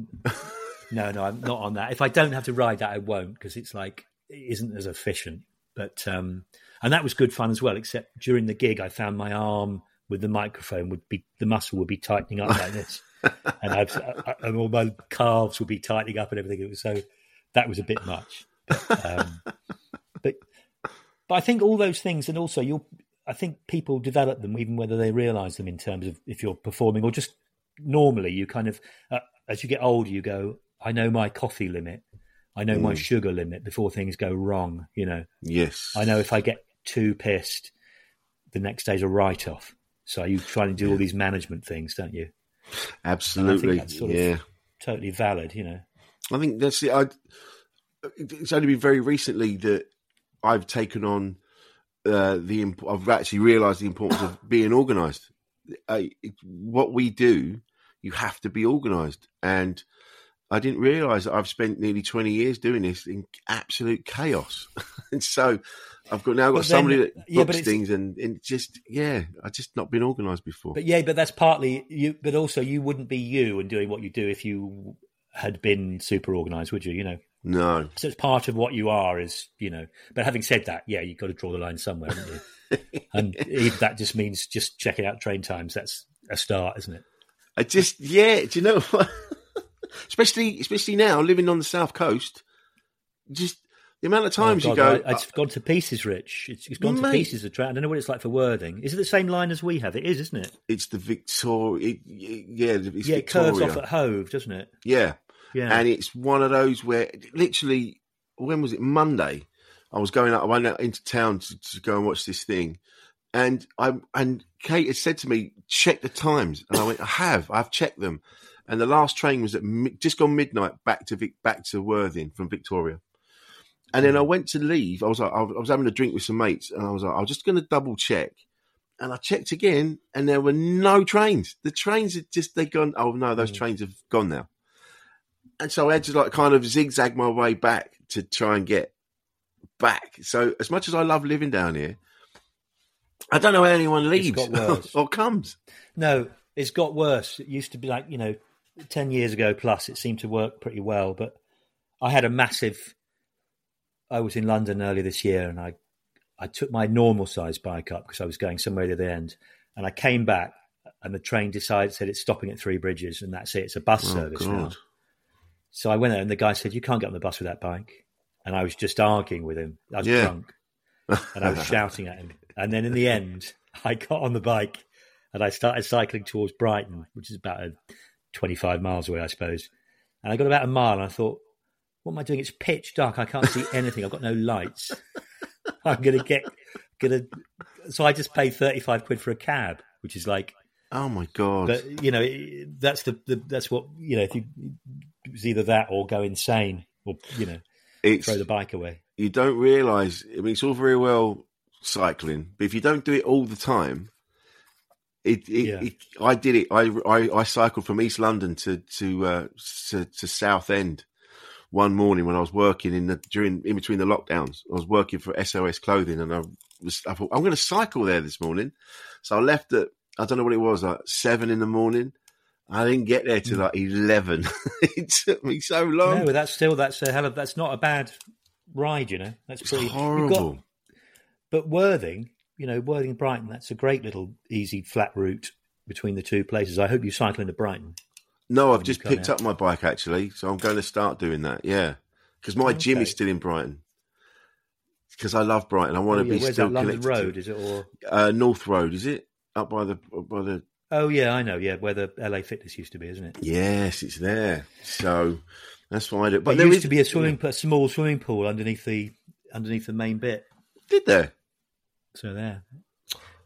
C: no, no, I'm not on that. If I don't have to ride that, I won't because it's like it isn't as efficient. But um, and that was good fun as well. Except during the gig, I found my arm with the microphone would be the muscle would be tightening up like this, and I've I, and all my calves would be tightening up and everything. It was so that was a bit much. But, um, but but I think all those things, and also you'll. I think people develop them even whether they realise them in terms of if you're performing or just normally. You kind of uh, as you get older, you go. I know my coffee limit. I know my
B: Mm.
C: sugar limit before things go wrong. You know,
B: Yes,
C: I know if I get too pissed, the next day's a write off. So you try to do all these management things, don't you?
B: absolutely.
C: that's sort of-
B: yeah.
C: Totally valid, you know.
B: I think that's it. I, it's only been very recently that I've taken on uh, the. imp- I've actually realised the importance of being organised. Uh, what we do, you have to be organised, and I didn't realise that I've spent nearly twenty years doing this in absolute chaos, and so I've got now got
C: then-
B: somebody that
C: yeah,
B: books things, and, and just yeah, I've just not been organised before.
C: But yeah, but that's partly you. But also, you wouldn't be you and doing what you do if you had been super organised, would you? You know,
B: no,
C: so it's part of what you are. Is you know. But having said that, yeah, you've got to draw the line somewhere, haven't you? and if that just means just checking out train times. That's a start, isn't it?
B: I just yeah. Do you know what? Especially especially now living on the south coast, just the amount of oh, times
C: Oh,
B: you go.
C: I, it's uh, gone to pieces, Rich. It's, it's gone
B: Mate.
C: to pieces. The train. I don't know what it's like for Worthing. Is it the same line as we have? It is, isn't it?
B: it's the Victoria. It, yeah, it's
C: yeah, it curves off at Hove, doesn't it?
B: Yeah,
C: Yeah.
B: and it's one of those where literally when was it Monday? I was going out. I went out into town to, to go and watch this thing, and I and Kate had said to me, "Check the times," and I went, "I have. I've checked them." And the last train was at mi- just gone midnight back to Vic, back to Worthing from Victoria. And then I mm. went to leave. I was like, I was having a drink with some mates, and I was like, I was just going to double check. And I checked again, and there were no trains. The trains had just they gone. Oh no, those mm. trains have gone now. And so I had to like kind of zigzag my way back to try and get back. So as much as I love living down here, I don't know how anyone leaves or comes.
C: No, it's got worse. It used to be like, you know, 10 years ago plus, it seemed to work pretty well. But I had a massive. I was in London earlier this year and I, I took my normal size bike up because I was going somewhere at the end. And I came back and the train decided, said it's stopping at Three Bridges and that's it. It's a bus
B: Oh,
C: service now. So I went there and the guy said, You can't get on the bus with that bike. And I was just arguing with him. I was
B: Yeah.
C: drunk and I was shouting at him. And then in the end, I got on the bike and I started cycling towards Brighton, which is about a 25 miles away, I suppose. And I got about a mile and I thought, what am I doing? It's pitch dark. I can't see anything. I've got no lights. I'm going to get, going to. So I just paid 35 quid for a cab, which is like,
B: Oh my god!
C: but you know, that's the, the that's what, you know, if you, it was either that or go insane or, you know,
B: it's
C: throw the bike away.
B: you don't realise. I mean, it's all very well cycling, but if you don't do it all the time, it. it,
C: Yeah.
B: it I did it. I, I I cycled from East London to to uh, to, to Southend one morning when I was working in the during in between the lockdowns. I was working for SOS Clothing, and I was I thought I'm going to cycle there this morning. So I left at I don't know what it was like seven in the morning. I didn't get there till like eleven. it took me so long.
C: No, that's still, that's a hell of, that's not a bad ride, you know. That's
B: it's
C: pretty got-
B: horrible.
C: But Worthing, you know, Worthing Brighton, that's a great little easy flat route between the two places. I hope you cycle into Brighton.
B: No, I've just picked
C: out.
B: up my bike actually, so I'm going to start doing that. Yeah, because my gym is still in Brighton. Because I love Brighton, I want
C: Oh,
B: to
C: yeah,
B: be
C: where's
B: still
C: that London
B: connected to-
C: Road? Is it or?
B: Uh, North Road, is it up by the by the?
C: Oh yeah, I know. Yeah, where the LA Fitness used to be, isn't it?
B: Yes, it's there. So that's why I do. But
C: But
B: there
C: there used
B: is-
C: to be a swimming, a small swimming pool underneath the underneath the main bit.
B: Did there?
C: So there.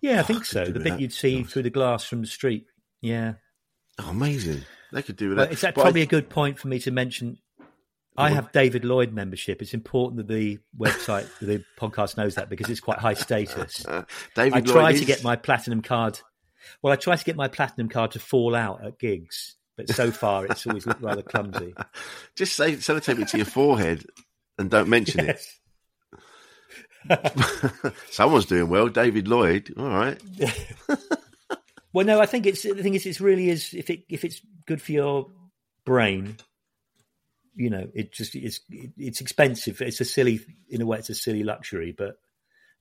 C: Yeah, I oh, think so. The bit
B: that.
C: you'd see through the glass from the street. Yeah.
B: Oh, amazing. They could do with that.
C: is that probably a good point for me to mention? I have David Lloyd membership. It's important that the website, the podcast knows that because it's quite high status.
B: David
C: I try
B: Lloyd
C: to
B: is-
C: get my platinum card. Well, I try to get my platinum card to fall out at gigs, but so far it's always looked rather clumsy.
B: Just say sellotape it to your forehead and don't mention
C: Yes.
B: it. Someone's doing well. David Lloyd. All right.
C: Well, no, I think it's the thing is, it's really is if it if it's good for your brain, you know, it just it's it's expensive. It's a silly in a way, it's a silly luxury. But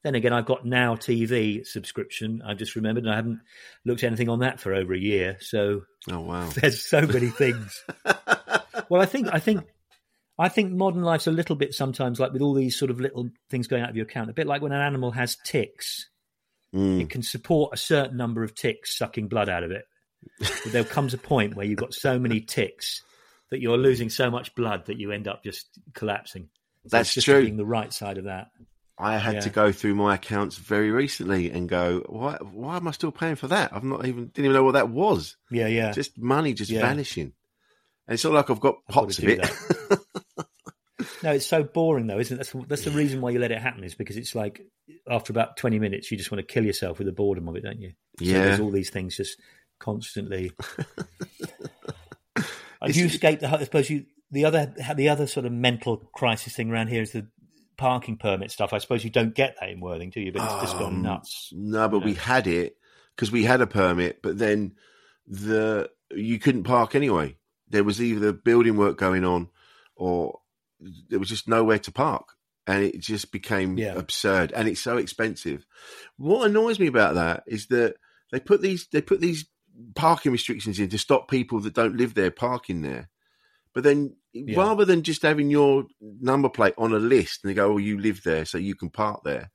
C: then again, I've got Now TV subscription. I've just remembered, and I haven't looked at anything on that for over a year. So
B: Oh wow.
C: there's so many things. well, I think I think I think modern life's a little bit sometimes like with all these sort of little things going out of your account. A bit like when an animal has ticks,
B: Mm.
C: it can support a certain number of ticks sucking blood out of it. But there comes a point where you've got so many ticks that you're losing so much blood that you end up just collapsing. So
B: That's
C: just
B: true.
C: Being the right side of that.
B: I had
C: Yeah.
B: to go through my accounts very recently and go, why? Why am I still paying for that? I've not even didn't even know what that was.
C: Yeah, yeah.
B: Just money just
C: Yeah.
B: vanishing, and it's not like I've got
C: I've got
B: pots
C: to
B: of it.
C: No, it's so boring though, isn't it? That's the, that's the reason why you let it happen is because it's like after about twenty minutes, you just want to kill yourself with the boredom of it, don't you? So
B: Yeah.
C: there's all these things just constantly.
B: It's-
C: you escape the. I suppose you the other the other sort of mental crisis thing around here is the parking permit stuff. I suppose you don't get that in Worthing, do you? But it's just gone
B: Um,
C: nuts.
B: No, but we had it because we had a permit, but then the you couldn't park anyway. There was either building work going on, or there was just nowhere to park, and it just became
C: Yeah.
B: absurd. And it's so expensive. What annoys me about that is that they put these they put these parking restrictions in to stop people that don't live there parking there. But then,
C: Yeah.
B: rather than just having your number plate on a list and they go, "Oh, you live there, so you can park there,"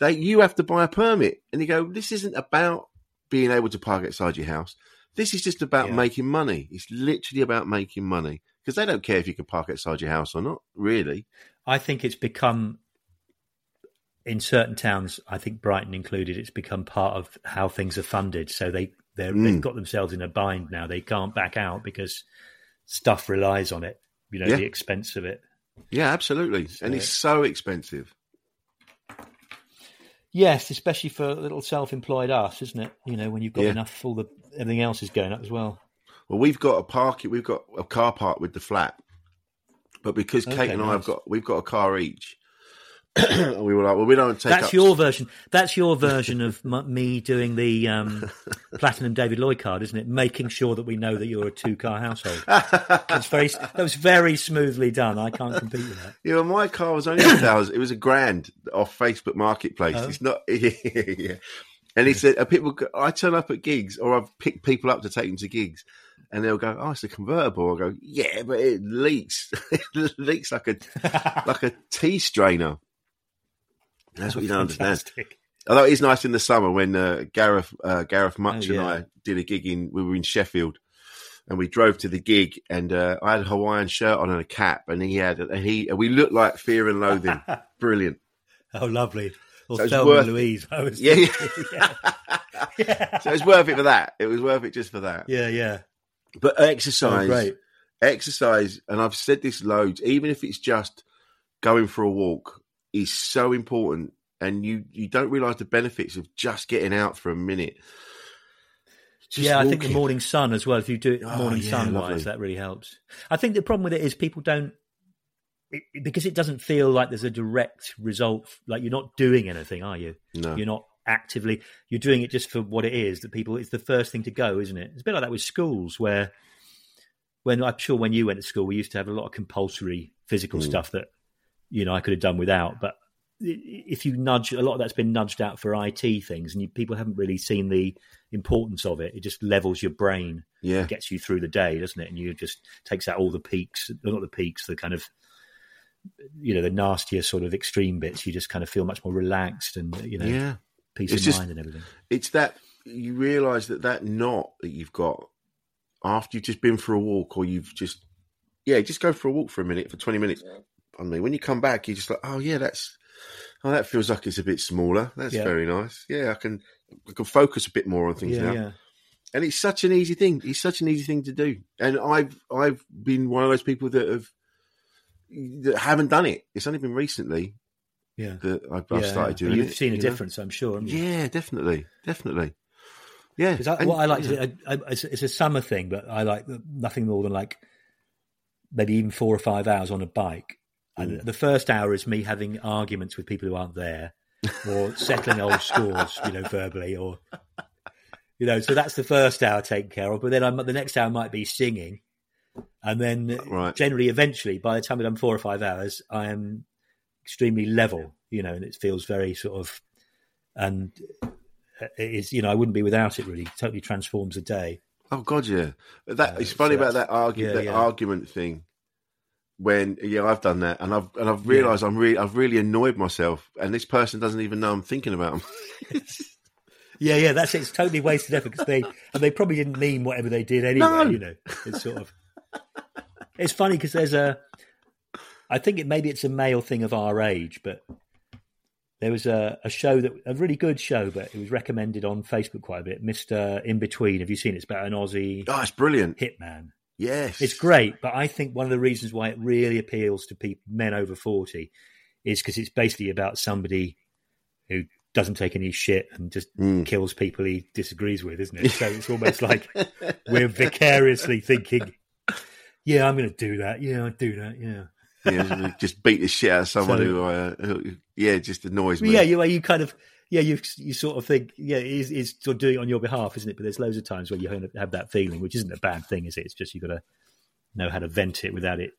B: they you have to buy a permit, and you go, "This isn't about being able to park outside your house. This is just about
C: Yeah.
B: making money. It's literally about making money because they don't care if you can park outside your house or not. Really,
C: I think it's become in certain towns. I think Brighton included. It's become part of how things are funded. So they they
B: Mm.
C: they've got themselves in a bind now. They can't back out because stuff relies on it. You know
B: Yeah.
C: the expense of it.
B: yeah, absolutely, and it's so expensive.
C: Yes, especially for little self-employed us, isn't it? You know when you've got
B: Yeah.
C: enough, all the everything else is going up as well.
B: Well, we've got a park. We've got a car park with the flat, but because Kate
C: Okay,
B: and I have got we've got a car each. we were like, well, we don't take.
C: That's
B: up-
C: your version. That's your version of m- me doing the um, platinum David Lloyd card, isn't it? Making sure that we know that you're a two-car household. It's very. That was very smoothly done. I can't compete with that.
B: Yeah, well, my car was only a thousand. It was a grand off Facebook Marketplace.
C: Oh.
B: It's not. yeah. And he said, people. I turn up at gigs, or I've picked people up to take them to gigs, and they'll go, "Oh, it's a convertible." I go, "Yeah, but it leaks. it leaks like a like a tea strainer." That's what you don't understand. Although it is nice in the summer when uh, Gareth uh, Gareth Much
C: Oh,
B: and. I did a gig in. We were in Sheffield, and we drove to the gig, and uh, I had a Hawaiian shirt on and a cap, and he had and he and we looked like Fear and Loathing. Brilliant.
C: Oh, lovely. Or
B: So it's
C: Thelma
B: worth.
C: Louise. I was
B: Yeah,
C: thinking, yeah.
B: So it's worth it for that. It was worth it just for that.
C: yeah, yeah.
B: But oh, exercise,
C: Oh,
B: exercise, and I've said this loads. Even if it's just going for a walk, is so important, and you you don't realise the benefits of just getting out for a minute. Just
C: yeah, I think the morning sun as well. If you do it
B: Oh,
C: morning
B: yeah,
C: sun
B: lovely.
C: wise, that really helps. I think the problem with it is people don't it, because it doesn't feel like there's a direct result. Like you're not doing anything, are you?
B: No.
C: You're not actively. You're doing it just for what it is. That people, it's the first thing to go, isn't it? It's a bit like that with schools, where when I'm sure when you went to school, we used to have a lot of compulsory physical
B: Mm.
C: stuff that you know I could have done without, but if you nudge a lot of that's been nudged out for IT things, and you, people haven't really seen the importance of it. It just levels your brain,
B: Yeah.
C: gets you through the day, doesn't it? And you just takes out all the peaks, not the peaks, the kind of you know the nastier sort of extreme bits. You just kind of feel much more relaxed and you know
B: Yeah.
C: Peace
B: It's
C: of
B: just-
C: mind and everything.
B: it's that you realise that that knot that you've got after you've just been for a walk or you've just yeah just go for a walk for a minute for 20 minutes. I mean when you come back you're just like oh yeah that's oh that feels like it's a bit smaller. That's
C: Yeah.
B: very nice. Yeah I can I can focus a bit more on things
C: Yeah,
B: now.
C: yeah.
B: and it's such an easy thing. It's such an easy thing to do. And I've I've been one of those people that have that haven't done it. It's only been recently
C: Yeah.
B: that I've,
C: Yeah,
B: started doing
C: You've
B: it
C: seen a
B: you know?
C: difference, I'm sure.
B: yeah definitely definitely yeah
C: I,
B: And-
C: what I like
B: yeah.
C: to, I, I, it's, it's a summer thing, but I like nothing more than like maybe even four or five hours on a bike. And
B: Mm.
C: the first hour is me having arguments with people who aren't there, or settling old scores, you know, verbally, or you know. So that's the first hour taken care of. But then I'm, the next hour might be singing, and then
B: Right.
C: generally, eventually, by the time I've done four or five hours, I am extremely level, you know, and it feels very sort of and it is you know I wouldn't be without it. Really, totally transforms a day.
B: Oh God, yeah. That
C: Uh,
B: it's funny
C: so
B: about that argument.
C: yeah,
B: that
C: yeah.
B: argument thing. When yeah, I've done that, and I've and I've realised I'm really I've really annoyed myself, and this person doesn't even know I'm thinking about them.
C: Yeah, yeah, that's it. It's totally wasted effort because they and they probably didn't mean whatever they did anyway.
B: No.
C: You know, it's sort of. It's funny because there's a. I think it maybe it's a male thing of our age, but there was a, a show that a really good show, but it was recommended on Facebook quite a bit. Mr Inbetween, have you seen it? It's about an Aussie
B: oh, it's brilliant.
C: hitman.
B: Yes,
C: It's great, but I think one of the reasons why it really appeals to people, men over 40 is because it's basically about somebody who doesn't take any shit and just
B: Mm.
C: kills people he disagrees with, isn't it? So it's almost like we're vicariously thinking, yeah, I'm going to do that. Yeah, I'll do that. Yeah.
B: yeah, just beat the shit out of someone
C: So-
B: who, uh, who, yeah, just annoys me.
C: yeah, you, you kind of, yeah, you you sort of think, yeah, it's, it's sort of doing it on your behalf, isn't it? But there's loads of times where you have- that feeling, which isn't a bad thing, is it? It's just you've got to know how to vent it without it.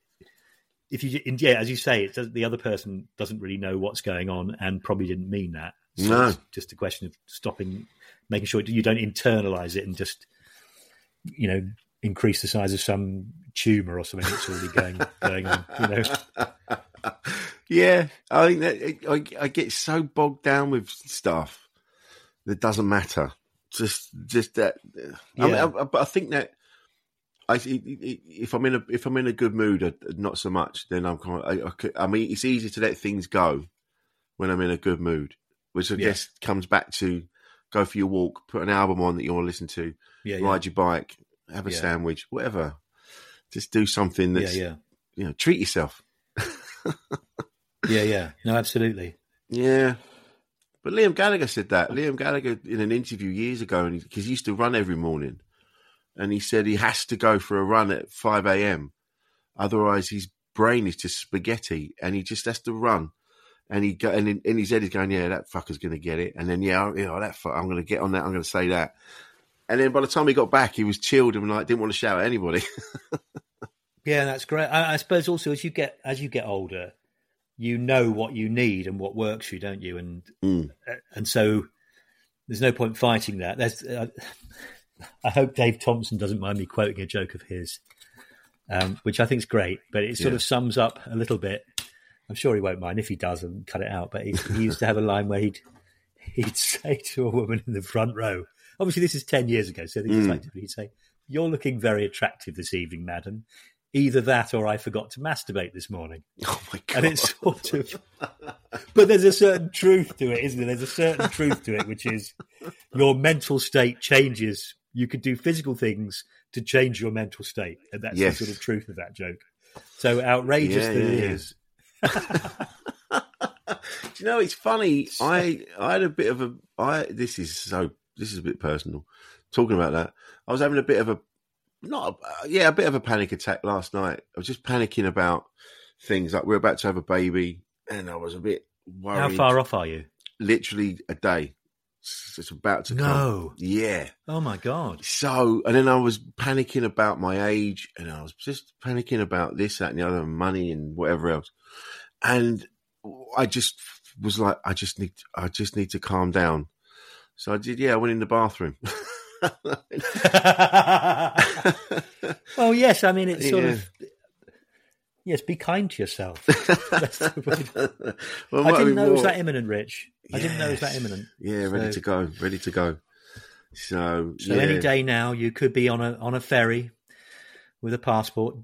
C: If you, yeah, as you say, it does, the other person doesn't really know what's going on and probably didn't mean that. So
B: No.
C: it's just a question of stopping, making sure you don't internalize it and just, you know, increase the size of some tumor or something that's already going going on. You know,
B: yeah, I think that I, I get so bogged down with stuff that doesn't matter. Just, just that. I, mean,
C: Yeah.
B: I, but I think that I, if I'm in a if I'm in a good mood, uh, not so much. Then I'm kind of, I, I, could- I mean, it's easy to let things go when I'm in a good mood, which I
C: Yeah.
B: guess comes back to go for your walk, put an album on that you want to listen to,
C: Yeah, yeah.
B: ride your bike, have a
C: Yeah.
B: sandwich, whatever. Just do something that's
C: yeah,
B: you know treat yourself.
C: yeah, yeah. No, absolutely.
B: Yeah. But Liam Gallagher said that. Liam Gallagher in an interview years ago, and because he, used to run every morning, and he said he has to go for a run at five a.m. Otherwise, his brain is just spaghetti, and he just has to run. And he go, and in, in his head he's going, "Yeah, that fucker's going to get it," and then yeah, know, that fuck, I'm going to get on that. I'm going to say that. And then by the time he got back, he was chilled and like didn't want to shout at anybody.
C: Yeah, that's great. I, I suppose also as you get as you get older, you know what you need and what works for you, don't you? And
B: Mm.
C: and so there's no point fighting that. There's, uh, I hope Dave Thompson doesn't mind me quoting a joke of his, um, which I think is great, but it sort
B: Yeah.
C: of sums up a little bit. I'm sure he won't mind if he does and cut it out. But he, he used to have a line where he'd he'd say to a woman in the front row. Obviously, this is ten years ago, so I think it's
B: Mm.
C: like he'd say, "You're looking very attractive this evening, madam. Either that, or I forgot to masturbate this morning."
B: oh my god!
C: And it's sort of, but there's a certain truth to it, isn't there? There's a certain truth to it, which is your mental state changes. You could do physical things to change your mental state, and that's
B: Yes.
C: the sort of truth of that joke. So outrageous
B: Yeah,
C: that it
B: yeah, yeah.
C: is.
B: Do you know it's funny? I I had a bit of a I this is so this is a bit personal. Talking about that, I was having a bit of a not a, uh, yeah a bit of a panic attack last night. I was just panicking about things like we're about to have a baby, and I was a bit worried.
C: How far off are you?
B: Literally a day. It's about to come.
C: No.
B: Yeah.
C: Oh my god!
B: So, and then I was panicking about my age, and I was just panicking about this, that, and the other, and money, and whatever else. And I just was like, I just need, I just need to calm down. So I did. Yeah, I went in the bathroom.
C: well, yes. I mean, it's sort
B: Yeah.
C: of yes. Be kind to yourself. That's the way to-
B: Well,
C: I didn't know it was that imminent, Rich. I didn't know it was that imminent.
B: Yeah, ready
C: So-
B: to go, ready to go. So,
C: So
B: yeah.
C: any day now, you could be on a on a ferry with a passport,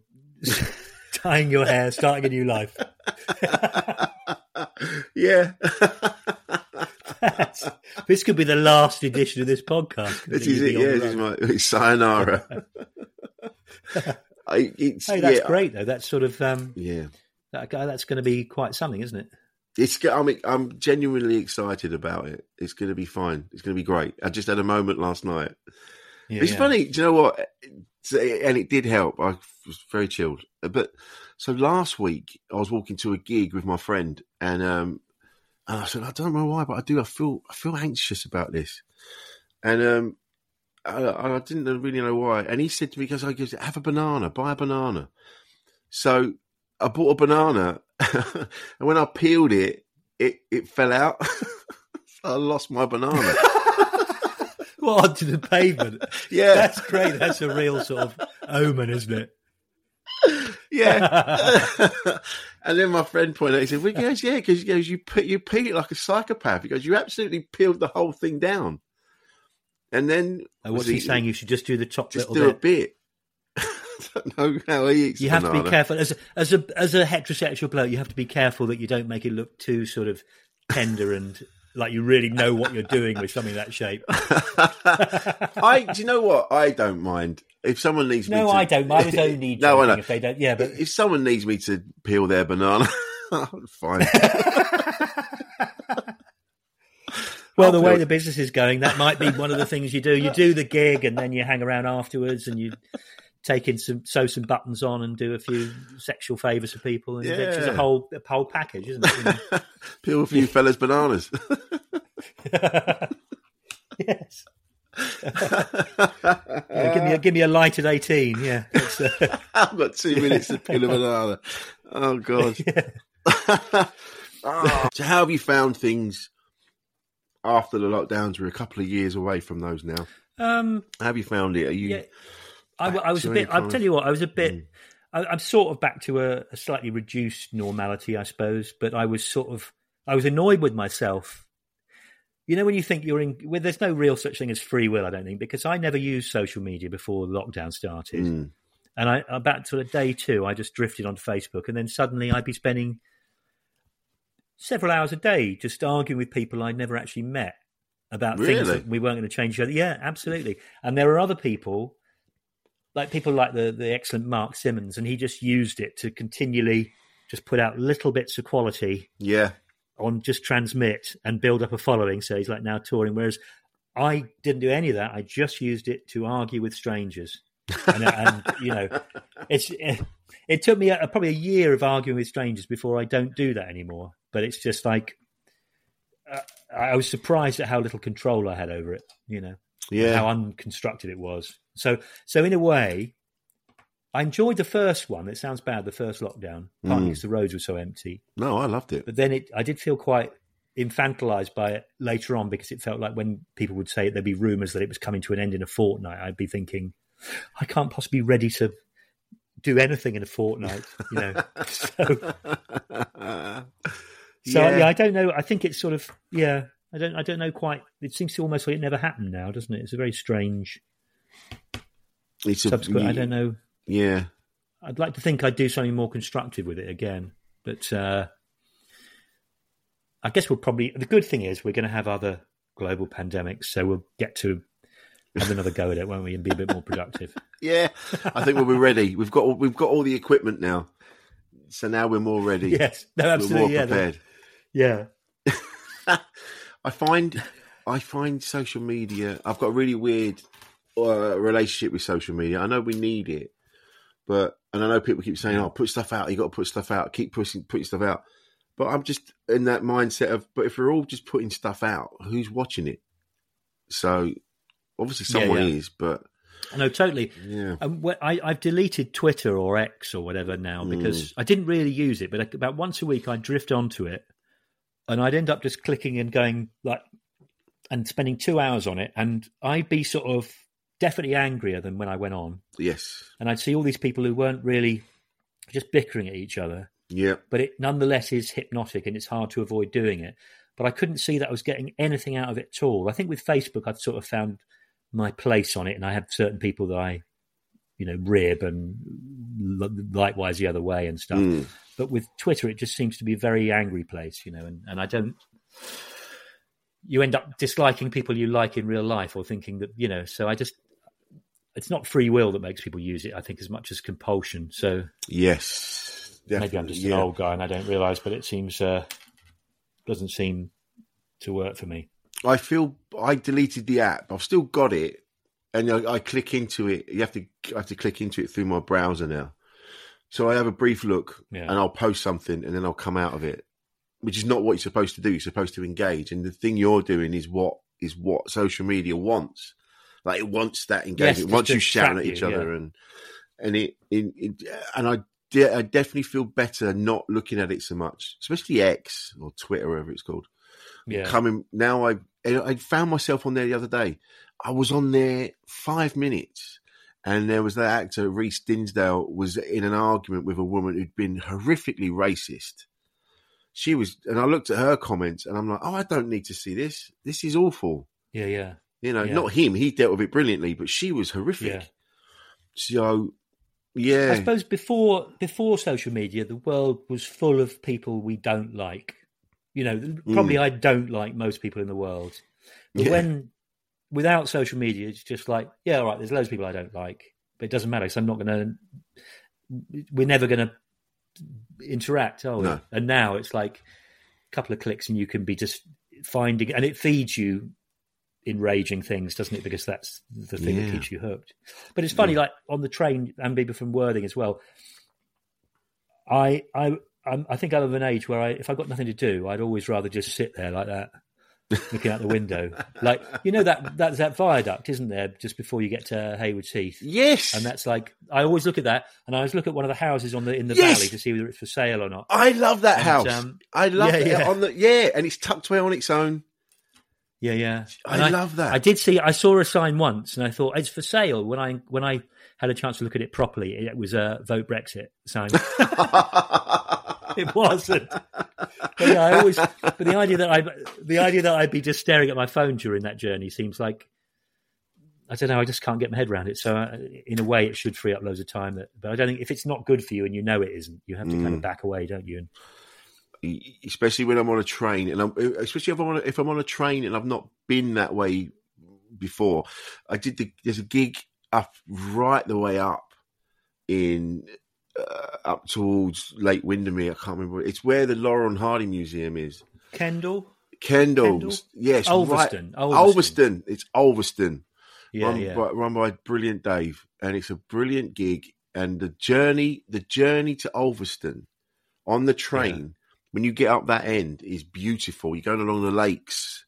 C: tying your hair, starting a new life.
B: yeah.
C: this could be the last edition of this podcast.
B: This is it. Yeah, this is my it's sayonara. I, it's,
C: Hey, that's
B: yeah,
C: great though. That's sort of um,
B: Yeah.
C: that, that's going to be quite something, isn't it?
B: It's. I'm. I'm genuinely excited about it. It's going to be fine. It's going to be great. I just had a moment last night.
C: Yeah,
B: it's
C: yeah.
B: funny. Do you know what? And it did help. I was very chilled. But so last week I was walking to a gig with my friend, and um, and I said I don't know why, but I do. I feel. I feel anxious about this, and um, I, I didn't really know why. And he said to me, "Because I goes, have a banana, buy a banana." So I bought a banana, and when I peeled it, it it fell out. so I lost my banana.
C: What onto the pavement?
B: Yeah.
C: that's great. That's a real sort of omen, isn't it?
B: Yeah. and then my friend pointed out, he said, well, he goes, yeah, because he goes, you put you peel it like a psychopath. He goes, you absolutely peeled the whole thing down. And then
C: Uh, what's
B: was
C: he saying? You should just do the top
B: Just
C: little
B: do
C: bit.
B: a bit. I don't know how he eats
C: You have to be careful as a, as a as a heterosexual bloke. You have to be careful that you don't make it look too sort of tender and like you really know what you're doing with something that shape.
B: I, do you know what? I don't mind. If someone needs me
C: No. I don't mind. It's only
B: no, I know.
C: if they don't. Yeah, but
B: If someone needs me to peel their banana, fine.
C: well, the way the business is going, that might be one of the things you do. You do the gig and then you hang around afterwards and you take in some sew some buttons on and do a few sexual favours for people. And it's a whole a whole package, isn't it? You know?
B: Peel a few fellas' bananas.
C: yes. Yeah, give me a, give me a light at eighteen. Yeah, uh,
B: I've got two minutes to peel a banana. Oh god. Ah. So how have you found things after the lockdowns? We're a couple of years away from those now.
C: um,
B: How have you found it? Are you?
C: yeah, I, I was a bit. I'll
B: of-
C: tell you what. I was a bit.
B: Mm.
C: I, I'm sort of back to a, a slightly reduced normality, I suppose. But I was sort of. I was annoyed with myself. You know, when you think you're in, well, there's no real such thing as free will, I don't think, because I never used social media before lockdown started.
B: Mm.
C: And I about to day two, I just drifted onto Facebook, and then suddenly I'd be spending several hours a day just arguing with people I'd never actually met about things that we weren't going to change. each other. Yeah, absolutely. And there are other people, like people like the the excellent Mark Simmons, and he just used it to continually just put out little bits of quality
B: Yeah.
C: On just transmit and build up a following. So he's like now touring. Whereas I didn't do any of that. I just used it to argue with strangers. and, and you know, it's it, it took me a, probably a year of arguing with strangers before I don't do that anymore. But it's just like uh, I was surprised at how little control I had over it. You know,
B: Yeah.
C: how unconstructed it was. So, so in a way, I enjoyed the first one. It sounds bad, the first lockdown, partly
B: Mm.
C: because the roads were so empty.
B: No, I loved it.
C: But then it, I did feel quite infantilized by it later on because it felt like when people would say it, there'd be rumors that it was coming to an end in a fortnight, I'd be thinking, I can't possibly be ready to do anything in a fortnight, you know. so, so
B: Yeah.
C: yeah. I don't know. I think it's sort of yeah. I don't. I don't know quite. It seems to almost like it never happened now, doesn't it? It's a very strange
B: It's a,
C: subsequent. I don't know.
B: Yeah.
C: I'd like to think I'd do something more constructive with it again, but uh, I guess we'll probably. The good thing is we're going to have other global pandemics, so we'll get to have another go at it, won't we, and be a bit more productive.
B: Yeah. I think we'll be ready. We've got we've got all the equipment now. So now we're more ready.
C: Yes. No,
B: We're
C: absolutely,
B: more
C: yeah,
B: prepared.
C: Yeah.
B: I find I find social media. I've got a really weird uh, relationship with social media. I know we need it, but and I know people keep saying, "Oh, put stuff out. You got to put stuff out. Keep pushing, putting stuff out." But I'm just in that mindset of, but if we're all just putting stuff out, who's watching it? So obviously someone
C: yeah.
B: is, but
C: No, totally.
B: Yeah.
C: Um, I, I've deleted Twitter or X or whatever now because I didn't really use it, but about once a week I'd drift onto it and I'd end up just clicking and going like and spending two hours on it, and I'd be sort of definitely angrier than when I went on,
B: yes,
C: and I'd see all these people who weren't really just bickering at each other,
B: yeah,
C: but it nonetheless is hypnotic and it's hard to avoid doing it. But I couldn't see that I was getting anything out of it at all. I think with Facebook, I've sort of found my place on it, and I have certain people that I, you know, rib and likewise the other way and stuff.
B: Mm.
C: But with Twitter, it just seems to be a very angry place, you know, and, and I don't. You end up disliking people you like in real life, or thinking that you know. So I just, it's not free will that makes people use it. I think as much as compulsion. So
B: yes,
C: maybe I'm just
B: yeah.
C: an old guy and I don't realise, but it seems uh, doesn't seem to work for me.
B: I feel I deleted the app. I've still got it, and I, I click into it. You have to I have to click into it through my browser now. So I have a brief look,
C: Yeah.
B: and I'll post something, and then I'll come out of it, which is not what you're supposed to do. You're supposed to engage, and the thing you're doing is what is what social media wants. Like it wants that engagement.
C: just
B: it wants you shouting at each
C: you,
B: other,
C: yeah.
B: and and it, it, it and I. de- I definitely feel better not looking at it so much, especially X or Twitter, whatever it's called
C: Yeah.
B: coming now i i found myself on there the other day i was on there five minutes and there was that actor reece dinsdale was in an argument with a woman who'd been horrifically racist she was and i looked at her comments and i'm like oh i don't need to see this this is awful
C: Yeah, yeah,
B: you know
C: Yeah.
B: not him he dealt with it brilliantly but she was horrific
C: yeah.
B: so yeah
C: I suppose before before social media, the world was full of people we don't like. You know, probably I don't like most people in the world. But
B: Mm. Yeah.
C: when without social media, it's just like, yeah, all right, there's loads of people I don't like, but it doesn't matter because I'm not going to. We're never going to interact, are we?
B: No.
C: And now it's like a couple of clicks and you can be just finding, and it feeds you enraging things, doesn't it? Because that's the thing
B: Yeah.
C: that keeps you hooked. But it's funny, like on the train, and people from Worthing as well. I I I'm, I think I'm of an age where I, if I've got nothing to do, I'd always rather just sit there like that, looking out the window. Like you know that that's that viaduct, isn't there? Just before you get to Hayward Heath.
B: yes
C: And that's like I always look at that, and I always look at one of the houses on the in the
B: Yes!
C: valley to see whether it's for sale or not.
B: i love that
C: And,
B: house
C: um,
B: i love
C: yeah,
B: it
C: yeah.
B: on the yeah and it's tucked away on its own
C: Yeah, yeah.
B: I love that.
C: I did see. I saw a sign once, and I thought it's for sale. When I when I had a chance to look at it properly, it was a vote Brexit sign. it wasn't. But yeah, I always. But the idea that I the idea that I'd be just staring at my phone during that journey seems like I don't know. I just can't get my head around it. So uh, in a way, it should free up loads of time. That, but I don't think if it's not good for you and you know it isn't, you have to kind of
B: Mm.
C: back away, don't you? And
B: especially when I'm on a train, and I'm especially if I'm on a, if I'm on a train and I've not been that way before. I did the there's a gig up right the way up in uh, up towards Lake Windermere. I can't remember. It's where the Laurel and Hardy Museum is.
C: Kendal,
B: Kendal's, yes,
C: Ulverston,
B: right.
C: Ulverston.
B: Ulverston. It's Ulverston.
C: Yeah,
B: run,
C: yeah.
B: By, run by brilliant Dave, and it's a brilliant gig. And the journey, the journey to Ulverston on the train, when you get up that end, is beautiful. You're going along the lakes,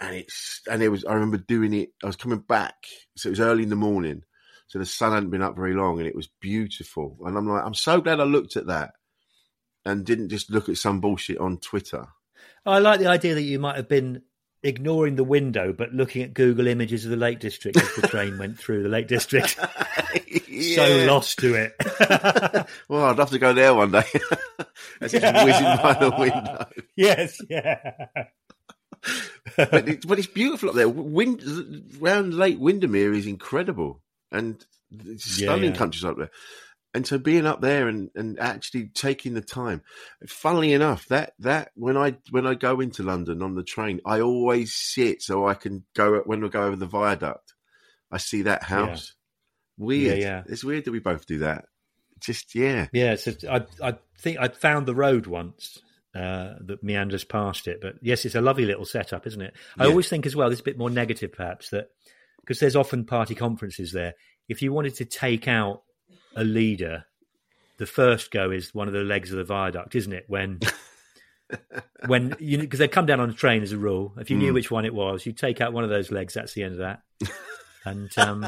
B: and it's and it was. I remember doing it. I was coming back, so it was early in the morning, so the sun hadn't been up very long, and it was beautiful. And I'm like, I'm so glad I looked at that and didn't just look at some bullshit on Twitter.
C: I like the idea that you might have been ignoring the window but looking at Google images of the Lake District as the train went through the Lake District. So lost to it.
B: well, I'd love to go there one day. As it's whizzing by the window.
C: yes, yeah.
B: but, it, but it's beautiful up there. Wind, round Lake Windermere is incredible, and it's
C: Yeah,
B: stunning
C: yeah.
B: countries up there. And so being up there and, and actually taking the time, funnily enough, that that when I when I go into London on the train, I always sit so I can go when we go over the viaduct. I see that house. Weird.
C: Yeah, yeah.
B: It's weird that we both do that. Just yeah.
C: Yeah, so I, I think I found the road once uh, that meanders past it. But yes, it's a lovely little setup, isn't it? I
B: Yeah.
C: always think as well, this is a bit more negative perhaps, that because there's often party conferences there. If you wanted to take out a leader, the first go is one of the legs of the viaduct, isn't it? When when you because they come down on a train as a rule. If you knew
B: Mm.
C: which one it was, you take out one of those legs. That's the end of that. And um,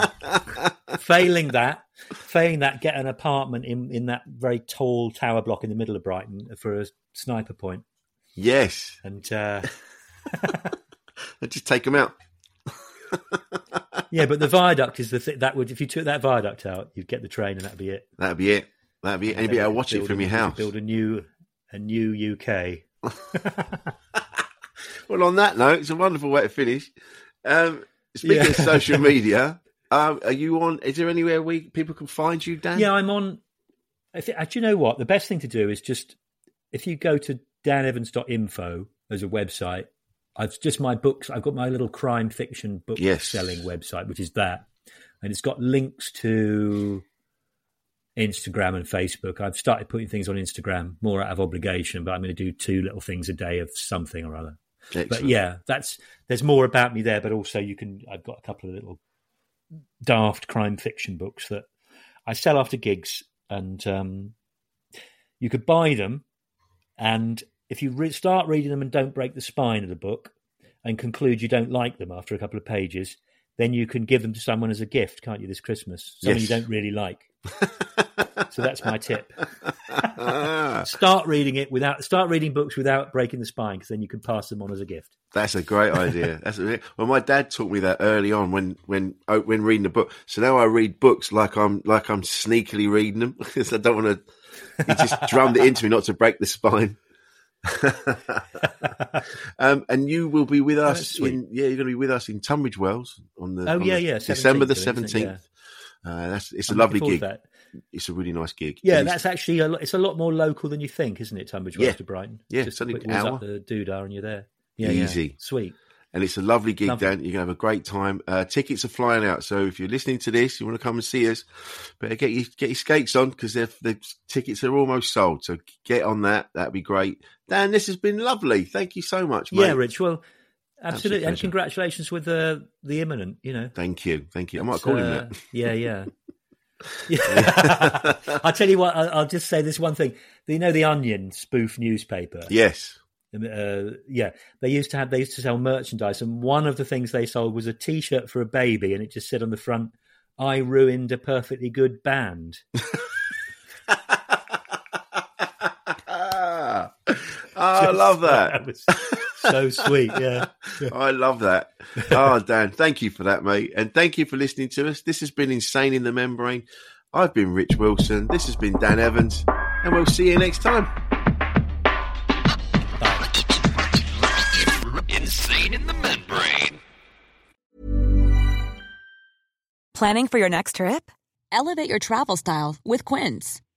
C: failing that, failing that, get an apartment in in that very tall tower block in the middle of Brighton for a sniper point.
B: Yes.
C: And uh,
B: just take them out.
C: Yeah, but the viaduct is the thing that would if you took that viaduct out, you'd get the train and that'd be it.
B: That'd be it. That'd be it. Be able to watch it from
C: a-
B: your house.
C: Build a new a new UK.
B: Well, on that note, it's a wonderful way to finish. Um, speaking
C: Yeah.
B: of social media, um, are you on? Is there anywhere we people can find you, Dan?
C: Yeah, I'm on. I thi- uh, do you know what? The best thing to do is just if you go to danevans.info as a website. I've just my books. I've got my little crime fiction book
B: Yes.
C: selling website, which is that, and it's got links to Instagram and Facebook. I've started putting things on Instagram more out of obligation, but I'm going to do two little things a day of something or other. But yeah, that's there's more about me there. But also, you can. I've got a couple of little daft crime fiction books that I sell after gigs, and um, you could buy them. And if you re- start reading them and don't break the spine of the book, and conclude you don't like them after a couple of pages, then you can give them to someone as a gift, can't you? This Christmas, someone
B: Yes.
C: you don't really like. so that's my tip.
B: Ah,
C: Start reading it without. Start reading books without breaking the spine, because then you can pass them on as a gift.
B: that's a great idea. That's a, well, my dad taught me that early on when when oh, when reading the book. So now I read books like I'm like I'm sneakily reading them because I don't want to. He just drummed it into me not to break the spine. um, and you will be with
C: Oh,
B: us
C: sweet.
B: in yeah, you're going to be with us in Tunbridge Wells on the
C: Oh,
B: on
C: yeah,
B: the-
C: yeah,
B: December the
C: 17th, isn't it?
B: seventeenth. Uh, that's it's a
C: I'm
B: lovely gig. It's a really nice gig.
C: Yeah,
B: And it's-
C: that's actually a, it's a lot more local than you think, isn't it? Tunbridge Wells
B: Yeah.
C: to Brighton.
B: Yeah,
C: just a
B: an hour.
C: up the doodah and you're there. Yeah,
B: Easy.
C: yeah. sweet.
B: and it's a lovely gig,
C: Lovely.
B: Dan. You're gonna have a great time. Uh, tickets are flying out, so if you're listening to this, you want to come and see us, better get your get your skates on because the tickets are almost sold. So get on that. That'd be great. Dan, this has been lovely. Thank you so much, mate.
C: Yeah, Rich. Well, absolutely, and congratulations with the the imminent. You know,
B: Thank you, thank you. I might
C: It's,
B: call him
C: uh,
B: that.
C: Yeah, yeah. yeah. I'll tell you what. I'll, I'll just say this one thing. You know, the Onion spoof newspaper.
B: Yes.
C: Uh, yeah, they used to have they used to sell merchandise, and one of the things they sold was a T-shirt for a baby, and it just said on the front, "I ruined a perfectly good band."
B: Oh, I love that.
C: That was so sweet. Yeah.
B: I love that. Oh, Dan, thank you for that, mate. And thank you for listening to us. This has been Insane in the Membrane. I've been Rich Wilson. This has been Dan Evans. And we'll see you next time.
A: Insane in the membrane.
E: Planning for your next trip?
F: Elevate your travel style with Quince.